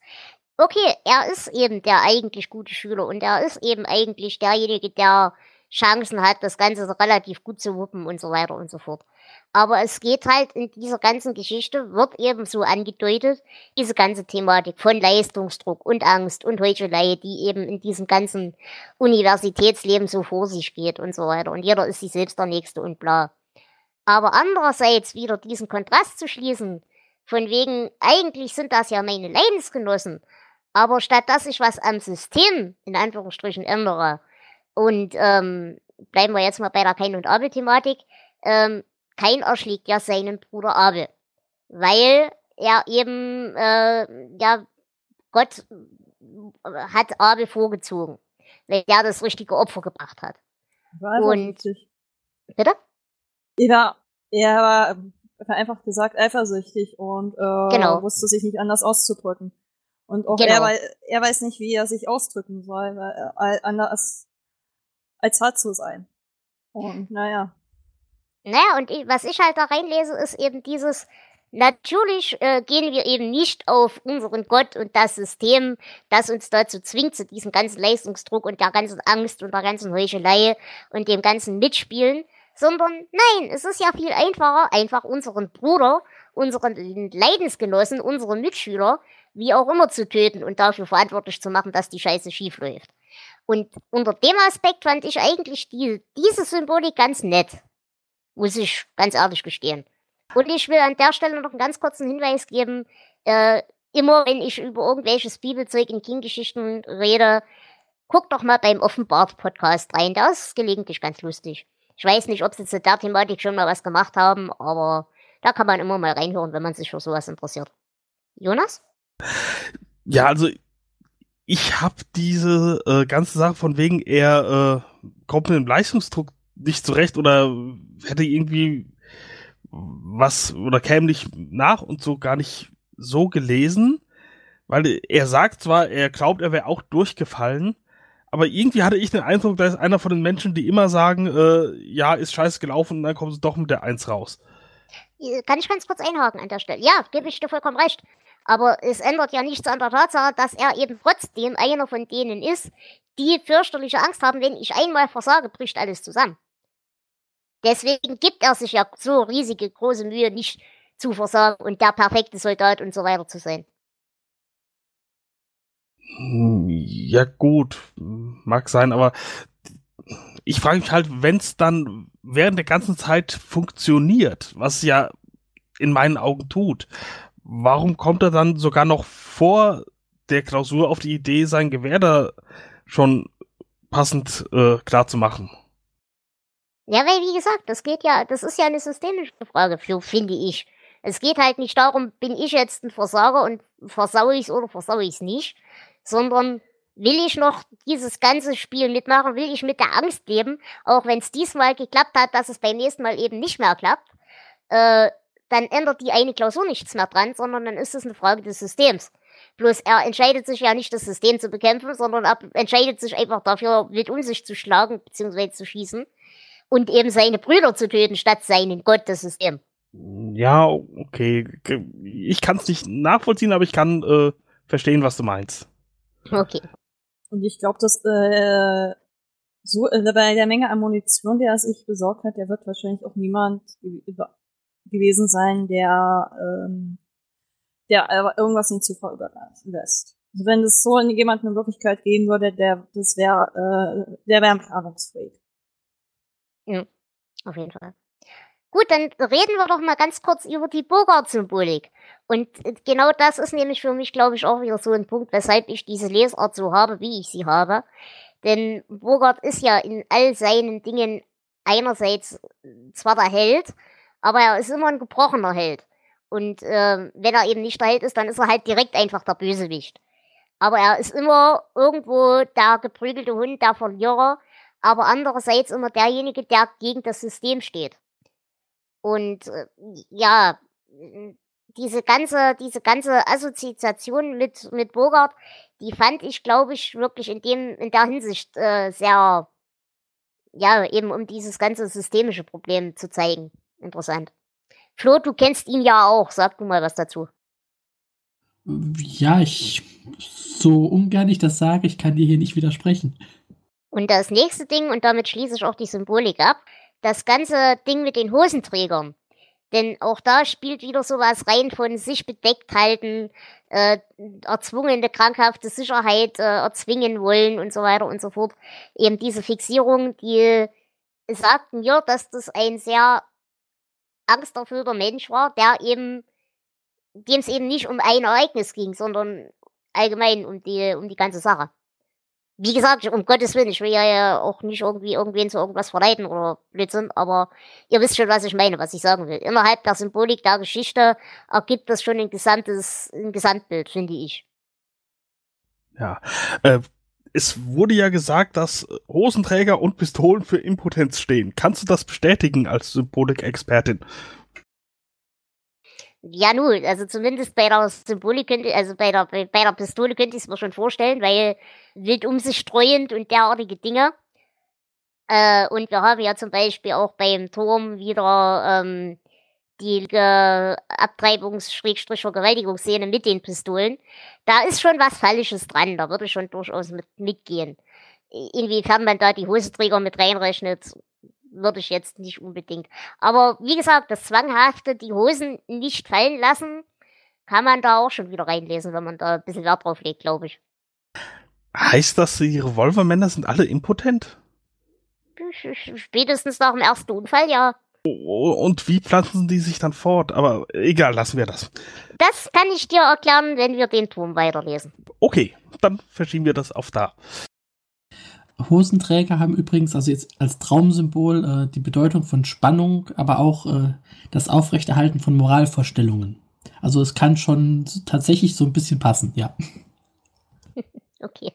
okay, er ist eben der eigentlich gute Schüler und er ist eben eigentlich derjenige, der Chancen hat, das Ganze relativ gut zu wuppen und so weiter und so fort. Aber es geht halt in dieser ganzen Geschichte, wird eben so angedeutet, diese ganze Thematik von Leistungsdruck und Angst und Heuchelei, die eben in diesem ganzen Universitätsleben so vor sich geht und so weiter. Und jeder ist sich selbst der Nächste und bla. Aber andererseits wieder diesen Kontrast zu schließen, von wegen, eigentlich sind das ja meine Leidensgenossen, aber statt dass ich was am System, in Anführungsstrichen, ändere, und ähm, bleiben wir jetzt mal bei der Kain- und Abel-Thematik. Ähm, Kain erschlägt ja seinen Bruder Abel, weil er eben, äh, ja, Gott hat Abel vorgezogen, weil er das richtige Opfer gebracht hat. War Und- Bitte? Ja, er war einfach gesagt eifersüchtig und äh, Genau. wusste sich nicht anders auszudrücken. Und auch Genau. er, er weiß nicht, wie er sich ausdrücken soll, weil er anders als hart zu sein. Und naja. Naja, und ich, was ich halt da reinlese, ist eben dieses, natürlich äh, gehen wir eben nicht auf unseren Gott und das System, das uns dazu zwingt, zu diesem ganzen Leistungsdruck und der ganzen Angst und der ganzen Heuchelei und dem ganzen Mitspielen, sondern nein, es ist ja viel einfacher, einfach unseren Bruder, unseren Leidensgenossen, unsere Mitschüler, wie auch immer zu töten und dafür verantwortlich zu machen, dass die Scheiße schief läuft. Und unter dem Aspekt fand ich eigentlich die, diese Symbolik ganz nett. Muss ich ganz ehrlich gestehen. Und ich will an der Stelle noch einen ganz kurzen Hinweis geben. Äh, immer wenn ich über irgendwelches Bibelzeug in King-Geschichten rede, guck doch mal beim Offenbart-Podcast rein. Der ist gelegentlich ganz lustig. Ich weiß nicht, ob sie zu der Thematik schon mal was gemacht haben, aber da kann man immer mal reinhören, wenn man sich für sowas interessiert. Jonas? Ja, also ich habe diese äh, ganze Sache von wegen, er äh, kommt mit dem Leistungsdruck nicht zurecht oder hätte irgendwie was oder käme nicht nach und so gar nicht so gelesen, weil er sagt zwar, er glaubt, er wäre auch durchgefallen, aber irgendwie hatte ich den Eindruck, da ist einer von den Menschen, die immer sagen, äh, ja, ist scheiße gelaufen und dann kommen sie doch mit der Eins raus. Kann ich ganz kurz einhaken an der Stelle? Ja, gebe ich dir vollkommen recht. Aber es ändert ja nichts an der Tatsache, dass er eben trotzdem einer von denen ist, die fürchterliche Angst haben, wenn ich einmal versage, bricht alles zusammen. Deswegen gibt er sich ja so riesige, große Mühe, nicht zu versagen und der perfekte Soldat und so weiter zu sein. Ja gut, mag sein, aber ich frage mich halt, wenn es dann während der ganzen Zeit funktioniert, was ja in meinen Augen tut, warum kommt er dann sogar noch vor der Klausur auf die Idee, sein Gewehr da schon passend äh, klar zu machen? Ja, weil wie gesagt, das geht ja, das ist ja eine systemische Frage, finde ich. Es geht halt nicht darum, bin ich jetzt ein Versager und versaue ich es oder versaue ich es nicht, sondern will ich noch dieses ganze Spiel mitmachen, will ich mit der Angst leben, auch wenn es diesmal geklappt hat, dass es beim nächsten Mal eben nicht mehr klappt, äh, dann ändert die eine Klausur nichts mehr dran, sondern dann ist es eine Frage des Systems. Bloß er entscheidet sich ja nicht, das System zu bekämpfen, sondern er entscheidet sich einfach dafür, wild um sich zu schlagen bzw. zu schießen und eben seine Brüder zu töten, statt seinen Gott, das System. Ja, okay. Ich kann es nicht nachvollziehen, aber ich kann äh, verstehen, was du meinst. Okay. Und ich glaube, dass äh, so äh, bei der Menge an Munition, die er sich besorgt hat, der wird wahrscheinlich auch niemand gewesen sein, der ähm, der irgendwas in Zufall überlässt. Also wenn es so in jemanden in Wirklichkeit geben würde, der das wäre äh, der wäre ein Planungsfreak. Ja, auf jeden Fall. Gut, dann reden wir doch mal ganz kurz über die Bogart-Symbolik. Und äh, genau das ist nämlich für mich, glaube ich, auch wieder so ein Punkt, weshalb ich diese Lesart so habe, wie ich sie habe. Denn Bogart ist ja in all seinen Dingen einerseits zwar der Held, aber er ist immer ein gebrochener Held. Und äh, wenn er eben nicht der Held ist, dann ist er halt direkt einfach der Bösewicht. Aber er ist immer irgendwo der geprügelte Hund, der Verlierer, aber andererseits immer derjenige, der gegen das System steht. Und äh, ja, diese ganze, diese ganze Assoziation mit, mit Bogart, die fand ich, glaube ich, wirklich in dem, in der Hinsicht äh, sehr, ja, eben um dieses ganze systemische Problem zu zeigen. Interessant. Flo, du kennst ihn ja auch. Sag du mal was dazu. Ja, ich, so ungern ich das sage, ich kann dir hier nicht widersprechen. Und das nächste Ding, und damit schließe ich auch die Symbolik ab, das ganze Ding mit den Hosenträgern. Denn auch da spielt wieder sowas rein von sich bedeckt halten, äh, erzwungene krankhafte Sicherheit äh, erzwingen wollen und so weiter und so fort. Eben diese Fixierung, die sagten mir, dass das ein sehr angsterfüllter Mensch war, der eben, dem es eben nicht um ein Ereignis ging, sondern allgemein um die, um die ganze Sache wie gesagt, um Gottes Willen, ich will ja auch nicht irgendwie irgendwen zu irgendwas verleiten oder Blödsinn, aber ihr wisst schon, was ich meine, was ich sagen will. Innerhalb der Symbolik der Geschichte ergibt das schon ein gesamtes, ein Gesamtbild, finde ich. Ja, äh, es wurde ja gesagt, dass Hosenträger und Pistolen für Impotenz stehen. Kannst du das bestätigen als Symbolik-Expertin? Ja, nun, also zumindest bei der Symbolik könnte, also bei der, bei, der Pistole könnte ich es mir schon vorstellen, weil wild um sich streuend und derartige Dinge. Äh, und wir haben ja zum Beispiel auch beim Turm wieder ähm, die äh, Abtreibungs-Vergewaltigungsszene mit den Pistolen. Da ist schon was Falsches dran, da würde ich schon durchaus mit, mitgehen. Inwiefern man da die Hosenträger mit reinrechnet, würde ich jetzt nicht unbedingt. Aber wie gesagt, das Zwanghafte, die Hosen nicht fallen lassen, kann man da auch schon wieder reinlesen, wenn man da ein bisschen Wert drauf legt, glaube ich. Heißt das, die Revolvermänner sind alle impotent? Spätestens nach dem ersten Unfall, ja. Und wie pflanzen die sich dann fort? Aber egal, lassen wir das. Das kann ich dir erklären, wenn wir den Turm weiterlesen. Okay, dann verschieben wir das auf da. Hosenträger haben übrigens also jetzt als Traumsymbol äh, die Bedeutung von Spannung, aber auch äh, das Aufrechterhalten von Moralvorstellungen. Also es kann schon tatsächlich so ein bisschen passen, ja. Okay.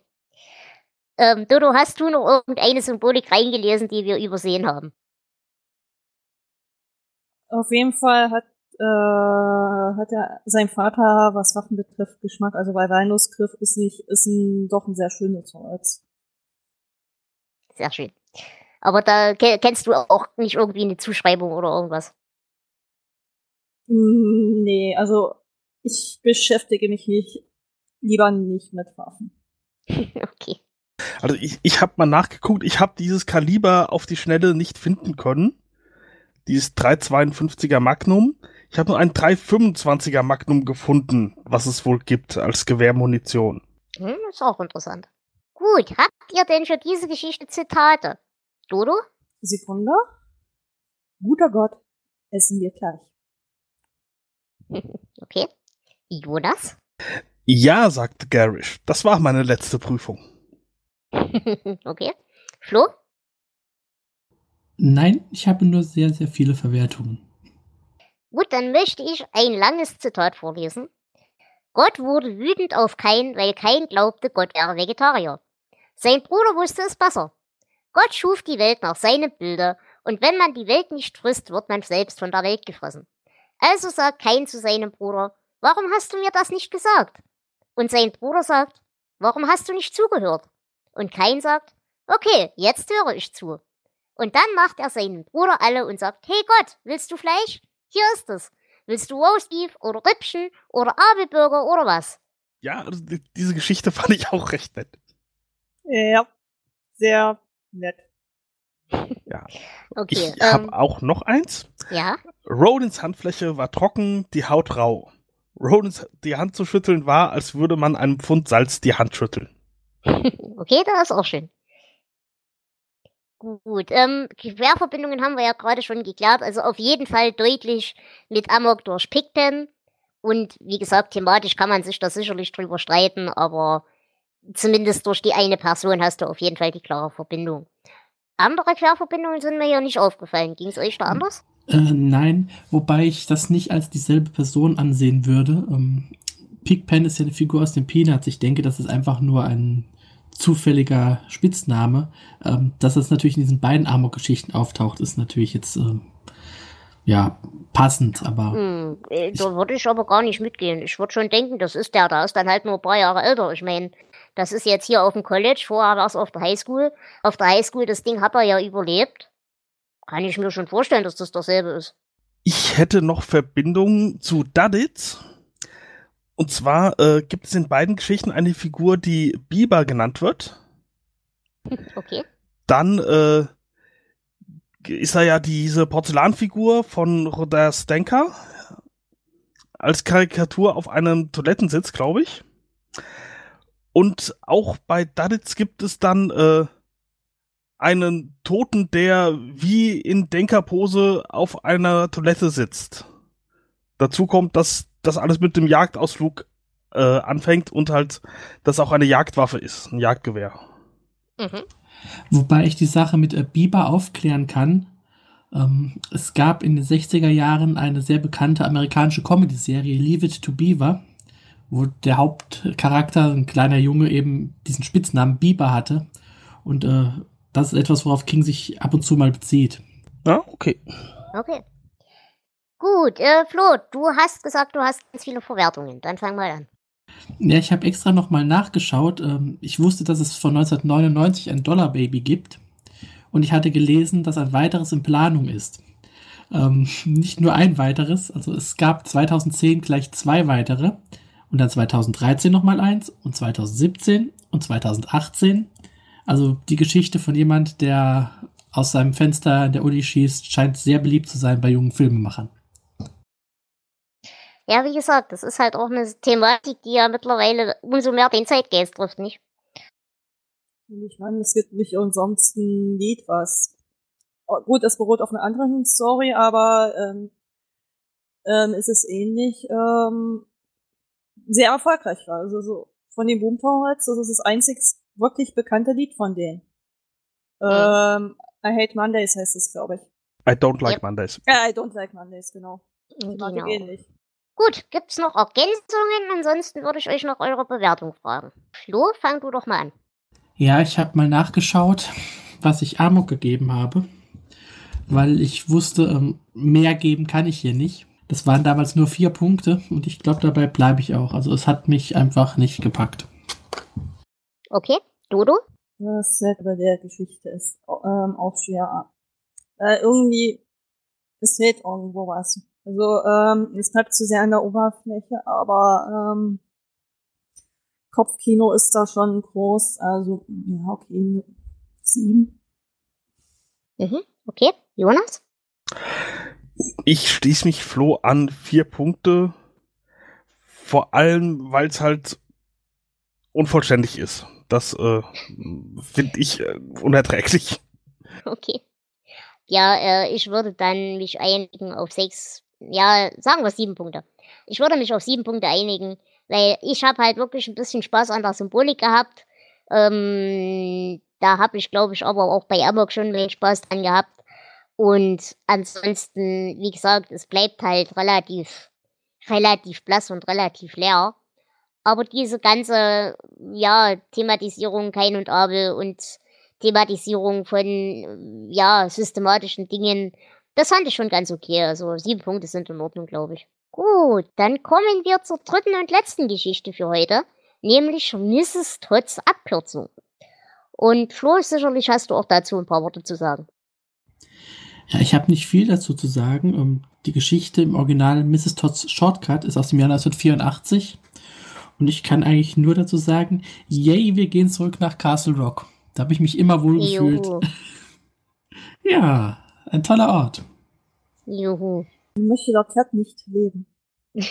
Ähm, Dodo, hast du noch irgendeine Symbolik reingelesen, die wir übersehen haben? Auf jeden Fall hat, äh, hat er sein Vater, was Waffen betrifft, Geschmack. Also weil Rhinos Griff ist nicht, ist ein, doch ein sehr schönes Holz. Sehr schön. Aber da ke- kennst du auch nicht irgendwie eine Zuschreibung oder irgendwas. Mm, Nee, also ich beschäftige mich nicht, lieber nicht mit Waffen. okay. Also ich, ich habe mal nachgeguckt, ich habe dieses Kaliber auf die Schnelle nicht finden können. Dieses 352er Magnum. Ich habe nur ein 325er Magnum gefunden, was es wohl gibt als Gewehrmunition. Hm, ist auch interessant. Gut, habt ihr denn für diese Geschichte Zitate? Dodo? Sekunde. Guter Gott, essen wir gleich. Okay. Jonas? Ja, sagte Garish. Das war meine letzte Prüfung. okay. Flo? Nein, ich habe nur sehr, sehr viele Verwertungen. Gut, dann möchte ich ein langes Zitat vorlesen. Gott wurde wütend auf Kain, weil Kain glaubte, Gott wäre Vegetarier. Sein Bruder wusste es besser. Gott schuf die Welt nach seinem Bilde, und wenn man die Welt nicht frisst, wird man selbst von der Welt gefressen. Also sagt Kain zu seinem Bruder, warum hast du mir das nicht gesagt? Und sein Bruder sagt, warum hast du nicht zugehört? Und Kain sagt, okay, jetzt höre ich zu. Und dann macht er seinen Bruder alle und sagt, hey Gott, willst du Fleisch? Hier ist es. Willst du Roastbeef oder Rippchen oder Abelburger oder was? Ja, die- diese Geschichte fand ich auch recht nett. Ja, sehr nett. Okay, ich habe ähm, auch noch eins. ja. Rodins Handfläche war trocken, die Haut rau. Rodins die Hand zu schütteln war, als würde man einem Pfund Salz die Hand schütteln. Okay, das ist auch schön. Gut, ähm, Querverbindungen haben wir ja gerade schon geklärt. Also auf jeden Fall deutlich mit Amok durch Pigpen. Und wie gesagt, thematisch kann man sich da sicherlich drüber streiten, aber zumindest durch die eine Person hast du auf jeden Fall die klare Verbindung. Andere Querverbindungen sind mir ja nicht aufgefallen. Ging es euch da anders? Äh, nein, wobei ich das nicht als dieselbe Person ansehen würde. Ähm, Pigpen ist ja eine Figur aus den Peanuts. Ich denke, das ist einfach nur ein zufälliger Spitzname. Ähm, dass es natürlich in diesen beiden Amok-Geschichten auftaucht, ist natürlich jetzt ähm, ja passend, aber Hm, äh, da würde ich aber gar nicht mitgehen. Ich würde schon denken, das ist der, der ist dann halt nur ein paar Jahre älter. Ich meine, das ist jetzt hier auf dem College, vorher war es auf der Highschool. Auf der Highschool, das Ding hat er ja überlebt. Kann ich mir schon vorstellen, dass das dasselbe ist. Ich hätte noch Verbindungen zu Duddits. Und zwar äh, gibt es in beiden Geschichten eine Figur, die Biber genannt wird. Okay. Dann äh, ist er ja diese Porzellanfigur von Roder Stenker als Karikatur auf einem Toilettensitz, glaube ich. Und auch bei Duddits gibt es dann äh, einen Toten, der wie in Denkerpose auf einer Toilette sitzt. Dazu kommt, dass das alles mit dem Jagdausflug äh, anfängt und halt, dass auch eine Jagdwaffe ist, ein Jagdgewehr. Mhm. Wobei ich die Sache mit äh, Bieber aufklären kann. Ähm, es gab in den 60er Jahren eine sehr bekannte amerikanische Comedy-Serie, Leave It to Beaver, wo der Hauptcharakter, ein kleiner Junge, eben diesen Spitznamen Bieber hatte. Und äh, das ist etwas, worauf King sich ab und zu mal bezieht. Ja, okay. Okay. Gut, äh, Flo, du hast gesagt, du hast ganz viele Verwertungen. Dann fang mal an. Ja, ich habe extra nochmal nachgeschaut. Ähm, ich wusste, dass es von 1999 ein Dollar Baby gibt. Und ich hatte gelesen, dass ein weiteres in Planung ist. Ähm, nicht nur ein weiteres. Also es gab 2010 gleich zwei weitere. Und dann 2013 nochmal eins. Und 2017 und 2018. Also die Geschichte von jemand, der aus seinem Fenster in der Uni schießt, scheint sehr beliebt zu sein bei jungen Filmemachern. Ja, wie gesagt, das ist halt auch eine Thematik, die ja mittlerweile umso mehr den Zeitgeist trifft, nicht? Ich meine, es gibt nicht umsonst ein Lied, was oh, gut, es beruht auf einer anderen Story, aber ähm, ähm, es ist ähnlich ähm, sehr erfolgreich war. Also so von den Boomtowners, das ist das einzig wirklich bekannte Lied von denen. Ähm, I Hate Mondays heißt es, glaube ich. I don't like Yep. Mondays. Ja, I Don't Like Mondays, genau. Thematik Genau. ähnlich. Gut, gibt's noch Ergänzungen? Ansonsten würde ich euch noch eure Bewertung fragen. Flo, fang du doch mal an. Ja, ich habe mal nachgeschaut, was ich Amok gegeben habe, weil ich wusste, ähm, mehr geben kann ich hier nicht. Das waren damals nur vier Punkte und ich glaube, dabei bleibe ich auch. Also es hat mich einfach nicht gepackt. Okay, Dodo? Das Set bei der Geschichte ist ähm, auch schwer. Äh, irgendwie, es fehlt irgendwo was. Also, ähm, es bleibt zu sehr an der Oberfläche, aber ähm, Kopfkino ist da schon groß. Also, ja, okay, sieben. Mhm, okay, Jonas? Ich schließe mich Flo an, vier Punkte. Vor allem, weil es halt unvollständig ist. Das äh, finde ich äh, unerträglich. Okay. Ja, äh, ich würde dann mich einigen auf sechs, ja, sagen wir sieben Punkte. Ich würde mich auf sieben Punkte einigen, weil ich habe halt wirklich ein bisschen Spaß an der Symbolik gehabt. Ähm, da habe ich, glaube ich, aber auch bei Amok schon mehr Spaß dran gehabt. Und ansonsten, wie gesagt, es bleibt halt relativ, relativ blass und relativ leer. Aber diese ganze, ja, Thematisierung Kain und Abel und Thematisierung von, ja, systematischen Dingen, das fand ich schon ganz okay. Also sieben Punkte sind in Ordnung, glaube ich. Gut, dann kommen wir zur dritten und letzten Geschichte für heute, nämlich Mrs. Todds Abkürzung. Und Flo, sicherlich hast du auch dazu ein paar Worte zu sagen. Ja, ich habe nicht viel dazu zu sagen. Ähm, die Geschichte im Original Mrs. Todds Shortcut ist aus dem Jahr 1984. Und ich kann eigentlich nur dazu sagen, yay, wir gehen zurück nach Castle Rock. Da habe ich mich immer wohl gefühlt. Juhu. Ja, ein toller Ort. Juhu. Ich möchte dort nicht leben.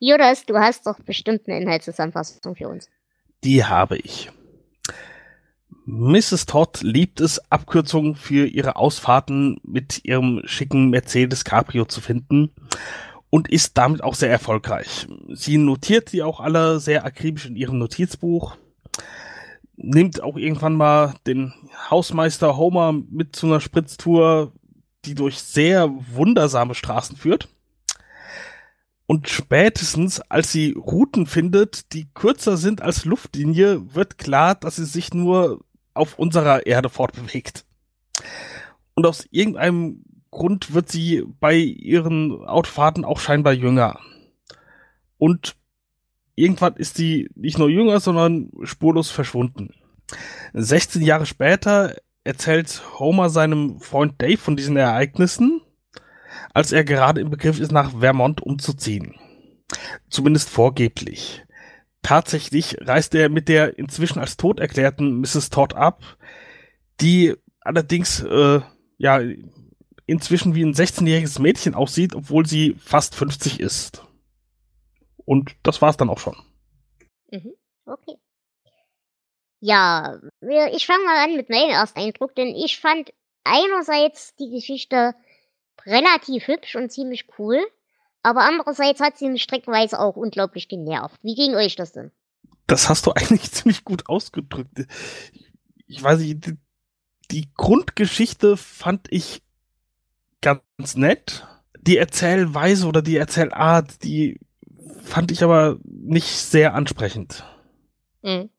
Jonas, du hast doch bestimmt eine Inhaltszusammenfassung für uns. Die habe ich. Mrs. Todd liebt es, Abkürzungen für ihre Ausfahrten mit ihrem schicken Mercedes Cabrio zu finden und ist damit auch sehr erfolgreich. Sie notiert sie auch alle sehr akribisch in ihrem Notizbuch, nimmt auch irgendwann mal den Hausmeister Homer mit zu einer Spritztour, die durch sehr wundersame Straßen führt. Und spätestens, als sie Routen findet, die kürzer sind als Luftlinie, wird klar, dass sie sich nur auf unserer Erde fortbewegt. Und aus irgendeinem Grund wird sie bei ihren Autofahrten auch scheinbar jünger. Und irgendwann ist sie nicht nur jünger, sondern spurlos verschwunden. 16 Jahre später erzählt Homer seinem Freund Dave von diesen Ereignissen, als er gerade im Begriff ist, nach Vermont umzuziehen. Zumindest vorgeblich. Tatsächlich reist er mit der inzwischen als tot erklärten Mrs. Todd ab, die allerdings äh, ja inzwischen wie ein 16-jähriges Mädchen aussieht, obwohl sie fast 50 ist. Und das war's dann auch schon. Mhm. Okay. Ja, ich fange mal an mit meinem Ersteindruck, denn ich fand einerseits die Geschichte relativ hübsch und ziemlich cool, aber andererseits hat sie mich streckenweise auch unglaublich genervt. Wie ging euch das denn? Das hast du eigentlich ziemlich gut ausgedrückt. Ich weiß nicht, die, die Grundgeschichte fand ich ganz nett. Die Erzählweise oder die Erzählart, die fand ich aber nicht sehr ansprechend. Hm.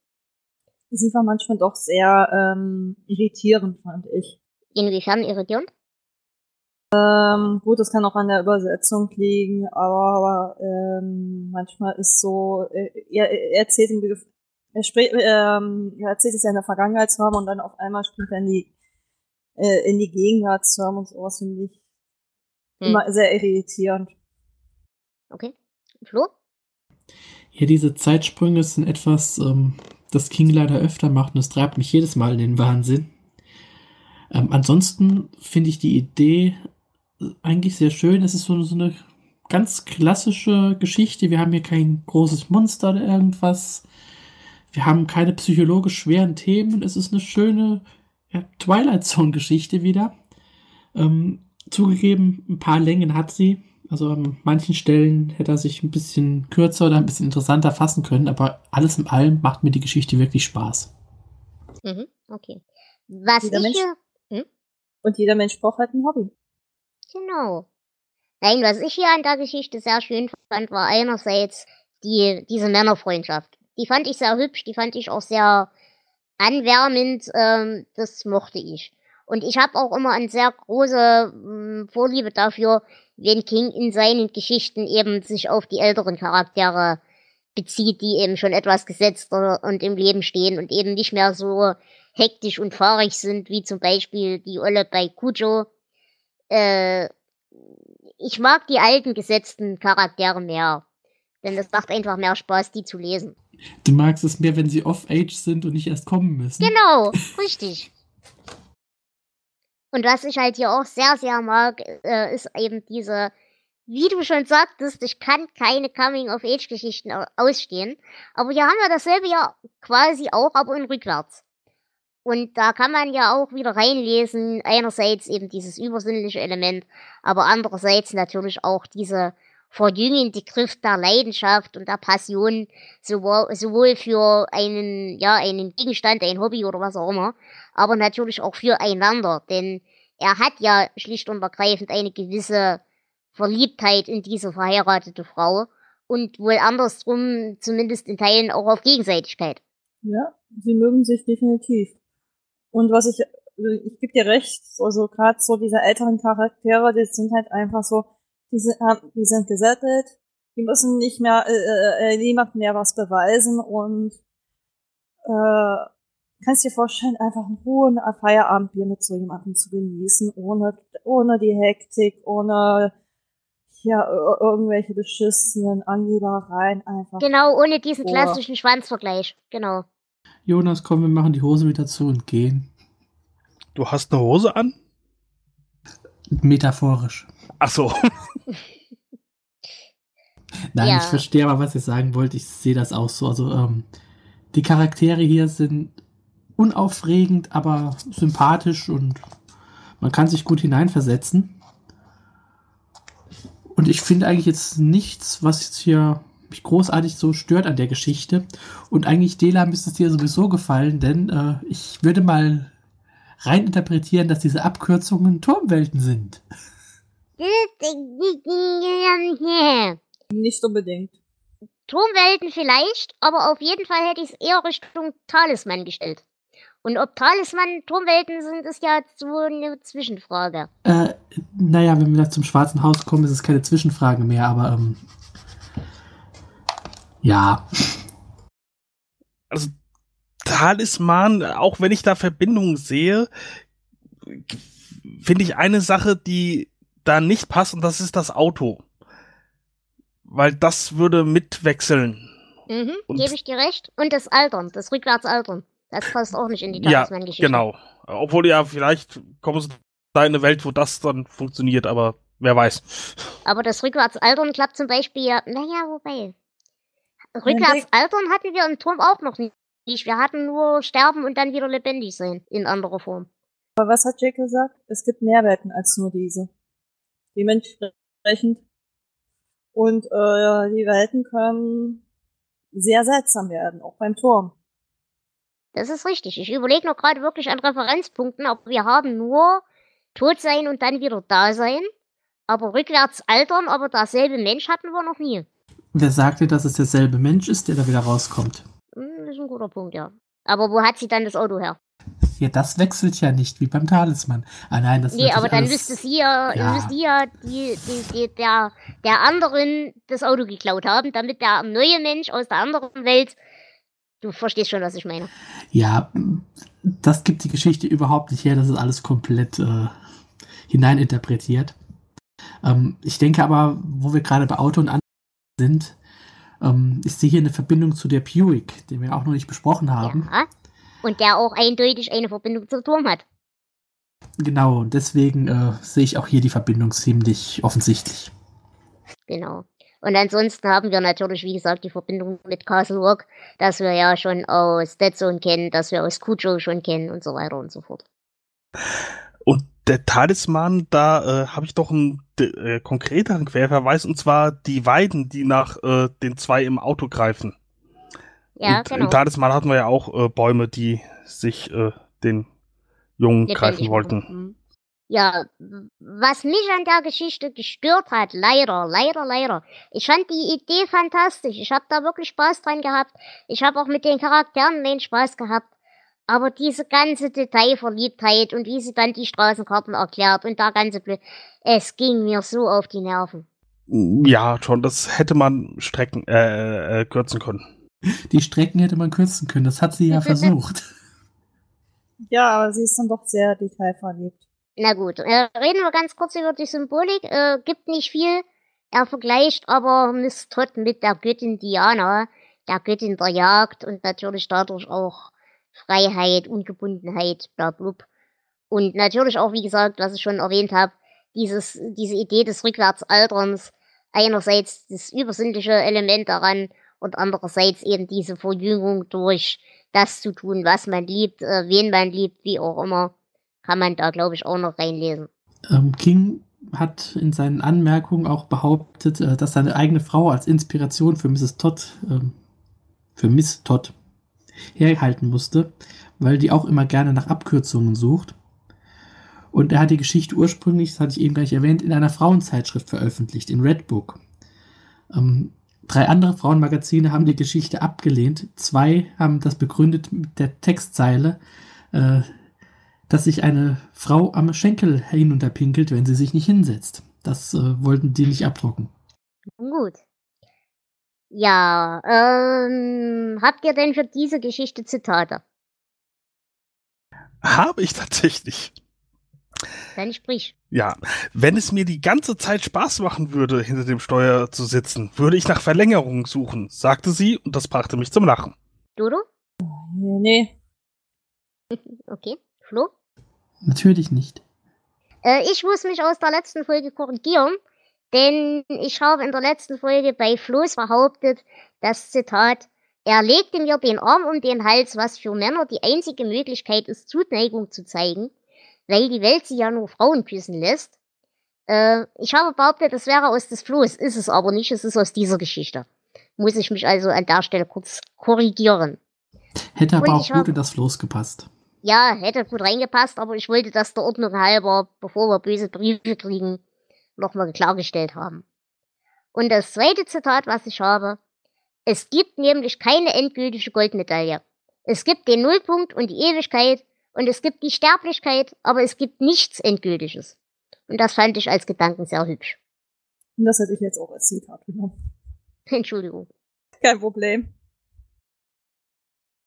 Sie war manchmal doch sehr ähm, irritierend, fand ich. Inwiefern irritierend? Ähm, gut, das kann auch an der Übersetzung liegen, aber, aber ähm, manchmal ist so, äh, er, er erzählt im Begriff, er, spricht, ähm, er erzählt es ja in der Vergangenheitsform und dann auf einmal springt er in die, äh, in die Gegenwartsform und sowas finde ich Hm. immer sehr irritierend. Okay. Flo? Ja, diese Zeitsprünge sind etwas, ähm, das King leider öfter macht und es treibt mich jedes Mal in den Wahnsinn. Ähm, ansonsten finde ich die Idee eigentlich sehr schön. Es ist so, so eine ganz klassische Geschichte. Wir haben hier kein großes Monster oder irgendwas. Wir haben keine psychologisch schweren Themen. Es ist eine schöne ja, Twilight Zone-Geschichte wieder. Ähm, zugegeben, ein paar Längen hat sie. Also an manchen Stellen hätte er sich ein bisschen kürzer oder ein bisschen interessanter fassen können, aber alles in allem macht mir die Geschichte wirklich Spaß. Mhm. Okay. Was Jeder ich Mensch- hier. Und jeder Mensch braucht halt ein Hobby. Genau. Nein, was ich hier an der Geschichte sehr schön fand, war einerseits die, diese Männerfreundschaft. Die fand ich sehr hübsch, die fand ich auch sehr anwärmend, ähm, das mochte ich. Und ich habe auch immer eine sehr große mh, Vorliebe dafür, wenn King in seinen Geschichten eben sich auf die älteren Charaktere bezieht, die eben schon etwas gesetzter und im Leben stehen und eben nicht mehr so hektisch und fahrig sind, wie zum Beispiel die Olle bei Kujo. Äh, ich mag die alten gesetzten Charaktere mehr. Denn das macht einfach mehr Spaß, die zu lesen. Du magst es mehr, wenn sie off-age sind und nicht erst kommen müssen. Genau, richtig. Und was ich halt hier auch sehr, sehr mag, äh, ist eben diese, wie du schon sagtest, ich kann keine Coming-of-Age-Geschichten ausstehen. Aber hier haben wir dasselbe ja quasi auch, aber in rückwärts. Und da kann man ja auch wieder reinlesen, einerseits eben dieses übersinnliche Element, aber andererseits natürlich auch diese verjüngende Kraft der Leidenschaft und der Passion, sowohl, sowohl für einen, ja, einen Gegenstand, ein Hobby oder was auch immer, aber natürlich auch füreinander, denn er hat ja schlicht und ergreifend eine gewisse Verliebtheit in diese verheiratete Frau und wohl andersrum zumindest in Teilen auch auf Gegenseitigkeit. Ja, sie mögen sich definitiv. Und was ich, ich gebe dir recht, also gerade so diese älteren Charaktere, die sind halt einfach so, die sind, die sind gesättet, die müssen nicht mehr äh, äh, niemand mehr was beweisen und äh, kannst dir vorstellen, einfach ein hohen Feierabendbier mit so jemandem zu genießen, ohne ohne die Hektik, ohne ja, irgendwelche beschissenen Angebereien einfach. Genau, ohne diesen klassischen Schwanzvergleich. Genau. Jonas, komm, wir machen die Hose wieder zu und gehen. Du hast eine Hose an? Metaphorisch. Ach so. Nein, Ja. ich verstehe aber, was ihr sagen wollt. Ich sehe das auch so. Also, ähm, die Charaktere hier sind unaufregend, aber sympathisch und man kann sich gut hineinversetzen. Und ich finde eigentlich jetzt nichts, was jetzt hier mich großartig so stört an der Geschichte. Und eigentlich, Dela, müsste es dir sowieso gefallen, denn äh, ich würde mal rein interpretieren, dass diese Abkürzungen Turmwelten sind. Nicht unbedingt. Turmwelten vielleicht, aber auf jeden Fall hätte ich es eher Richtung Talisman gestellt. Und ob Talisman Turmwelten sind, ist ja so eine Zwischenfrage. Äh, naja, wenn wir da zum Schwarzen Haus kommen, ist es keine Zwischenfrage mehr, aber ähm, ja. Also Talisman, auch wenn ich da Verbindungen sehe, finde ich eine Sache, die da nicht passt, und das ist das Auto. Weil das würde mitwechseln. Mhm, gebe ich dir recht. Und das Altern, das Rückwärtsaltern. Das passt auch nicht in die Ja, Talisman-Geschichte. genau. Obwohl ja, vielleicht kommen sie da in eine Welt, wo das dann funktioniert, aber wer weiß. Aber das Rückwärtsaltern klappt zum Beispiel ja, naja, wobei. Rückwärtsaltern hatten wir im Turm auch noch nicht. Wir hatten nur sterben und dann wieder lebendig sein. In anderer Form. Aber was hat Jake gesagt? Es gibt mehr Welten als nur diese. Dementsprechend. Und äh, die Welten können sehr seltsam werden, auch beim Turm. Das ist richtig. Ich überlege noch gerade wirklich an Referenzpunkten, ob wir haben nur tot sein und dann wieder da sein. Aber rückwärts altern, aber derselbe Mensch hatten wir noch nie. Wer sagte, dass es derselbe Mensch ist, der da wieder rauskommt? Hm, Das ist ein guter Punkt, ja. Aber wo hat sie dann das Auto her? Ja, das wechselt ja nicht wie beim Talisman. Ah nein, das ist Nee, aber dann alles, müsste sie ja, Ja. müsste ja die, die, die, der, der anderen das Auto geklaut haben, damit der neue Mensch aus der anderen Welt. Du verstehst schon, was ich meine. Ja, das gibt die Geschichte überhaupt nicht her. Das ist alles komplett äh, hineininterpretiert. Ähm, ich denke aber, wo wir gerade bei Auto und anderen sind, ähm, ich sehe hier eine Verbindung zu der Buick, den wir auch noch nicht besprochen haben. Ja. Und der auch eindeutig eine Verbindung zum Turm hat. Genau, und deswegen äh, sehe ich auch hier die Verbindung ziemlich offensichtlich. Genau. Und ansonsten haben wir natürlich, wie gesagt, die Verbindung mit Castle Rock, das wir ja schon aus Dead Zone kennen, das wir aus Cujo schon kennen und so weiter und so fort. Und der Talisman, da äh, habe ich doch einen äh, konkreteren Querverweis, und zwar die Weiden, die nach äh, den zwei im Auto greifen. Ja, und genau. im Talisman hatten wir ja auch äh, Bäume, die sich äh, den Jungen greifen wollten. Mhm. Ja, was mich an der Geschichte gestört hat, leider, leider, leider. Ich fand die Idee fantastisch. Ich habe da wirklich Spaß dran gehabt. Ich habe auch mit den Charakteren den Spaß gehabt. Aber diese ganze Detailverliebtheit und wie sie dann die Straßenkarten erklärt und der ganze Blöd, es ging mir so auf die Nerven. Ja, schon, das hätte man strecken, äh, äh, kürzen können. Die Strecken hätte man kürzen können, das hat sie ja versucht. Ja, aber sie ist dann doch sehr detailverliebt. Na gut, äh, reden wir ganz kurz über die Symbolik. Äh, gibt nicht viel. Er vergleicht aber Miss Todd mit der Göttin Diana, der Göttin der Jagd und natürlich dadurch auch Freiheit, Ungebundenheit, bla blub. Und natürlich auch, wie gesagt, was ich schon erwähnt habe, dieses, diese Idee des Rückwärtsalterns, einerseits das übersinnliche Element daran und andererseits eben diese Verjüngung durch das zu tun, was man liebt, äh, wen man liebt, wie auch immer, kann man da, glaube ich, auch noch reinlesen. Ähm, King hat in seinen Anmerkungen auch behauptet, äh, dass seine eigene Frau als Inspiration für Mrs. Todd, äh, für Miss Todd herhalten musste, weil die auch immer gerne nach Abkürzungen sucht. Und er hat die Geschichte ursprünglich, das hatte ich eben gleich erwähnt, in einer Frauenzeitschrift veröffentlicht, in Redbook. Ähm, drei andere Frauenmagazine haben die Geschichte abgelehnt. Zwei haben das begründet mit der Textzeile, äh, dass sich eine Frau am Schenkel hinunterpinkelt, wenn sie sich nicht hinsetzt. Das äh, wollten die nicht abdrucken. Gut. Ja, ähm, habt ihr denn für diese Geschichte Zitate? Habe ich tatsächlich. Dann sprich. Ja, wenn es mir die ganze Zeit Spaß machen würde, hinter dem Steuer zu sitzen, würde ich nach Verlängerung suchen, sagte sie, und das brachte mich zum Lachen. Dodo? Nee. Okay. Flo? Natürlich nicht. Äh, ich muss mich aus der letzten Folge korrigieren, denn ich habe in der letzten Folge bei Floß behauptet, das Zitat, er legte mir den Arm um den Hals, was für Männer die einzige Möglichkeit ist, Zuneigung zu zeigen, weil die Welt sie ja nur Frauen küssen lässt. Äh, ich habe behauptet, das wäre aus des Floß, ist es aber nicht, es ist aus dieser Geschichte. Muss ich mich also an der Stelle kurz korrigieren. Hätte aber auch gut in das Floß gepasst. Ja, hätte gut reingepasst, aber ich wollte das der Ordnung halber, bevor wir böse Briefe kriegen, nochmal klargestellt haben. Und das zweite Zitat, was ich habe, es gibt nämlich keine endgültige Goldmedaille. Es gibt den Nullpunkt und die Ewigkeit und es gibt die Sterblichkeit, aber es gibt nichts Endgültiges. Und das fand ich als Gedanken sehr hübsch. Und das hätte ich jetzt auch als Zitat genommen. Entschuldigung. Kein Problem.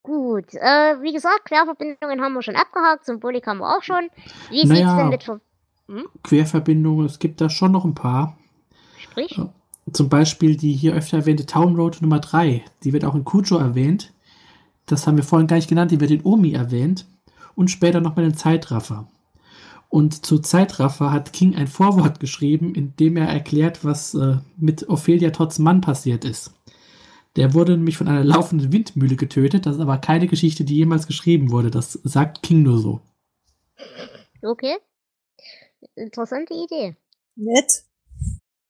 Gut, äh, wie gesagt, Querverbindungen haben wir schon abgehakt, Symbolik haben wir auch schon. Wie sieht's Naja. denn mit Ver Querverbindungen, es gibt da schon noch ein paar. Sprich? Zum Beispiel die hier öfter erwähnte Town Road Nummer 3. Die wird auch in Kujo erwähnt. Das haben wir vorhin gar nicht genannt. Die wird in Omi erwähnt. Und später noch mal den Zeitraffer. Und zu Zeitraffer hat King ein Vorwort geschrieben, in dem er erklärt, was äh, mit Ophelia Todds Mann passiert ist. Der wurde nämlich von einer laufenden Windmühle getötet. Das ist aber keine Geschichte, die jemals geschrieben wurde. Das sagt King nur so. Okay. Interessante Idee. Nett.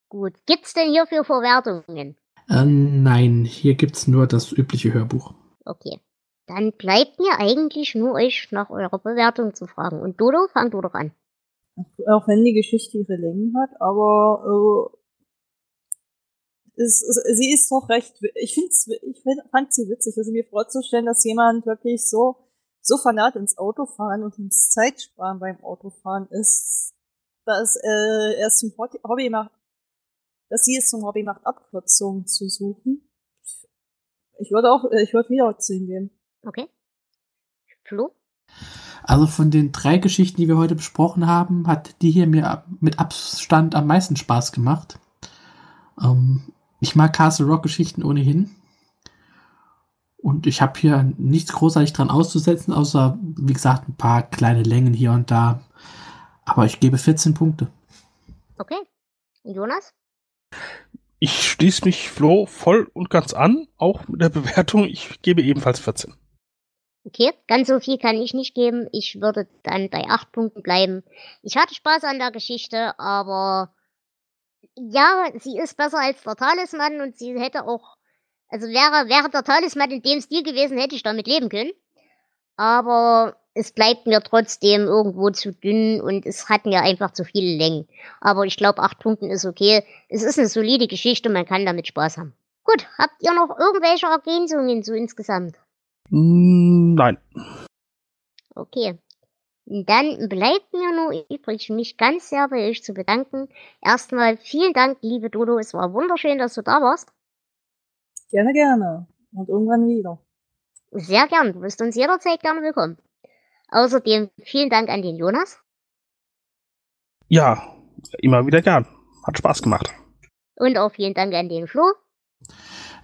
Gut. Gibt's denn hierfür Verwertungen? Äh, nein, hier gibt's nur das übliche Hörbuch. Okay. Dann bleibt mir eigentlich nur euch nach eurer Bewertung zu fragen. Und Dodo, fang du doch an. Auch wenn die Geschichte ihre Längen hat, aber äh, es, es, sie ist doch recht. Ich find's, ich find, fand sie witzig, also mir vorzustellen, dass jemand wirklich so so fanat ins Autofahren und ins Zeitsparen beim Autofahren ist, dass äh, er es zum Hobby macht, dass sie es zum Hobby macht, Abkürzungen zu suchen. Ich würde auch, äh, ich würde wieder ziehen gehen. Okay. Flo? Also von den drei Geschichten, die wir heute besprochen haben, hat die hier mir mit Abstand am meisten Spaß gemacht. Ähm, ich mag Castle Rock Geschichten ohnehin. Und ich habe hier nichts großartig dran auszusetzen, außer, wie gesagt, ein paar kleine Längen hier und da. Aber ich gebe 14 Punkte. Okay. Und Jonas? Ich schließe mich Flo voll und ganz an, auch mit der Bewertung. Ich gebe ebenfalls 14. Okay, ganz so viel kann ich nicht geben. Ich würde dann bei acht Punkten bleiben. Ich hatte Spaß an der Geschichte, aber ja, sie ist besser als der Talisman und sie hätte auch, also wäre, wäre der Talisman in dem Stil gewesen, hätte ich damit leben können. Aber es bleibt mir trotzdem irgendwo zu dünn und es hat mir einfach zu viele Längen. Aber ich glaube, acht Punkten ist okay. Es ist eine solide Geschichte, man kann damit Spaß haben. Gut, habt ihr noch irgendwelche Ergänzungen so insgesamt? Mm, Nein. Okay. Dann bleibt mir nur übrig, mich ganz sehr bei euch zu bedanken. Erstmal vielen Dank, liebe Dodo. Es war wunderschön, dass du da warst. Gerne, gerne. Und irgendwann wieder. Sehr gern. Du bist uns jederzeit gerne willkommen. Außerdem vielen Dank an den Jonas. Ja, immer wieder gern. Hat Spaß gemacht. Und auch vielen Dank an den Flo.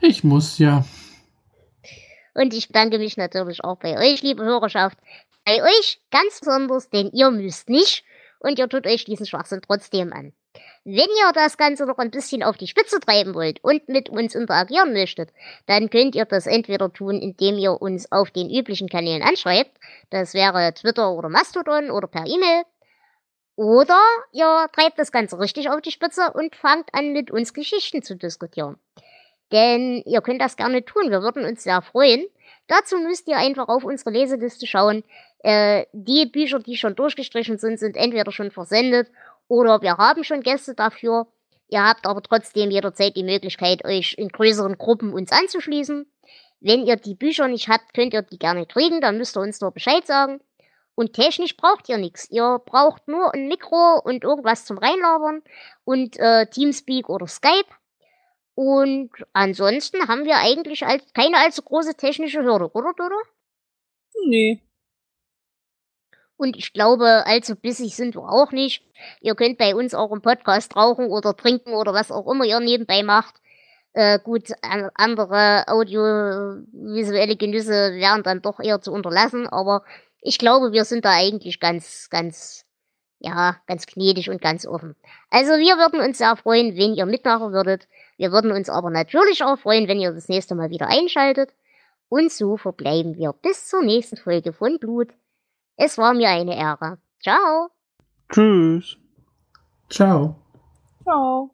Ich muss ja. Und ich bedanke mich natürlich auch bei euch, liebe Hörerschaft. Bei euch ganz besonders, denn ihr müsst nicht und ihr tut euch diesen Schwachsinn trotzdem an. Wenn ihr das Ganze noch ein bisschen auf die Spitze treiben wollt und mit uns interagieren möchtet, dann könnt ihr das entweder tun, indem ihr uns auf den üblichen Kanälen anschreibt. Das wäre Twitter oder Mastodon oder per E-Mail. Oder ihr treibt das Ganze richtig auf die Spitze und fangt an, mit uns Geschichten zu diskutieren. Denn ihr könnt das gerne tun, wir würden uns sehr freuen. Dazu müsst ihr einfach auf unsere Leseliste schauen. Äh, die Bücher, die schon durchgestrichen sind, sind entweder schon versendet oder wir haben schon Gäste dafür. Ihr habt aber trotzdem jederzeit die Möglichkeit, euch in größeren Gruppen uns anzuschließen. Wenn ihr die Bücher nicht habt, könnt ihr die gerne kriegen, dann müsst ihr uns nur Bescheid sagen. Und technisch braucht ihr nichts. Ihr braucht nur ein Mikro und irgendwas zum Reinlabern und äh, Teamspeak oder Skype. Und ansonsten haben wir eigentlich als, keine allzu große technische Hürde, oder, Dodo? Nee. Und ich glaube, allzu bissig sind wir auch nicht. Ihr könnt bei uns auch im Podcast rauchen oder trinken oder was auch immer ihr nebenbei macht. Äh, gut, an, andere audiovisuelle Genüsse wären dann doch eher zu unterlassen, aber ich glaube, wir sind da eigentlich ganz, ganz, ja, ganz gnädig und ganz offen. Also wir würden uns sehr freuen, wenn ihr mitmachen würdet. Wir würden uns aber natürlich auch freuen, wenn ihr das nächste Mal wieder einschaltet. Und so verbleiben wir bis zur nächsten Folge von Blut. Es war mir eine Ehre. Ciao. Tschüss. Ciao. Ciao.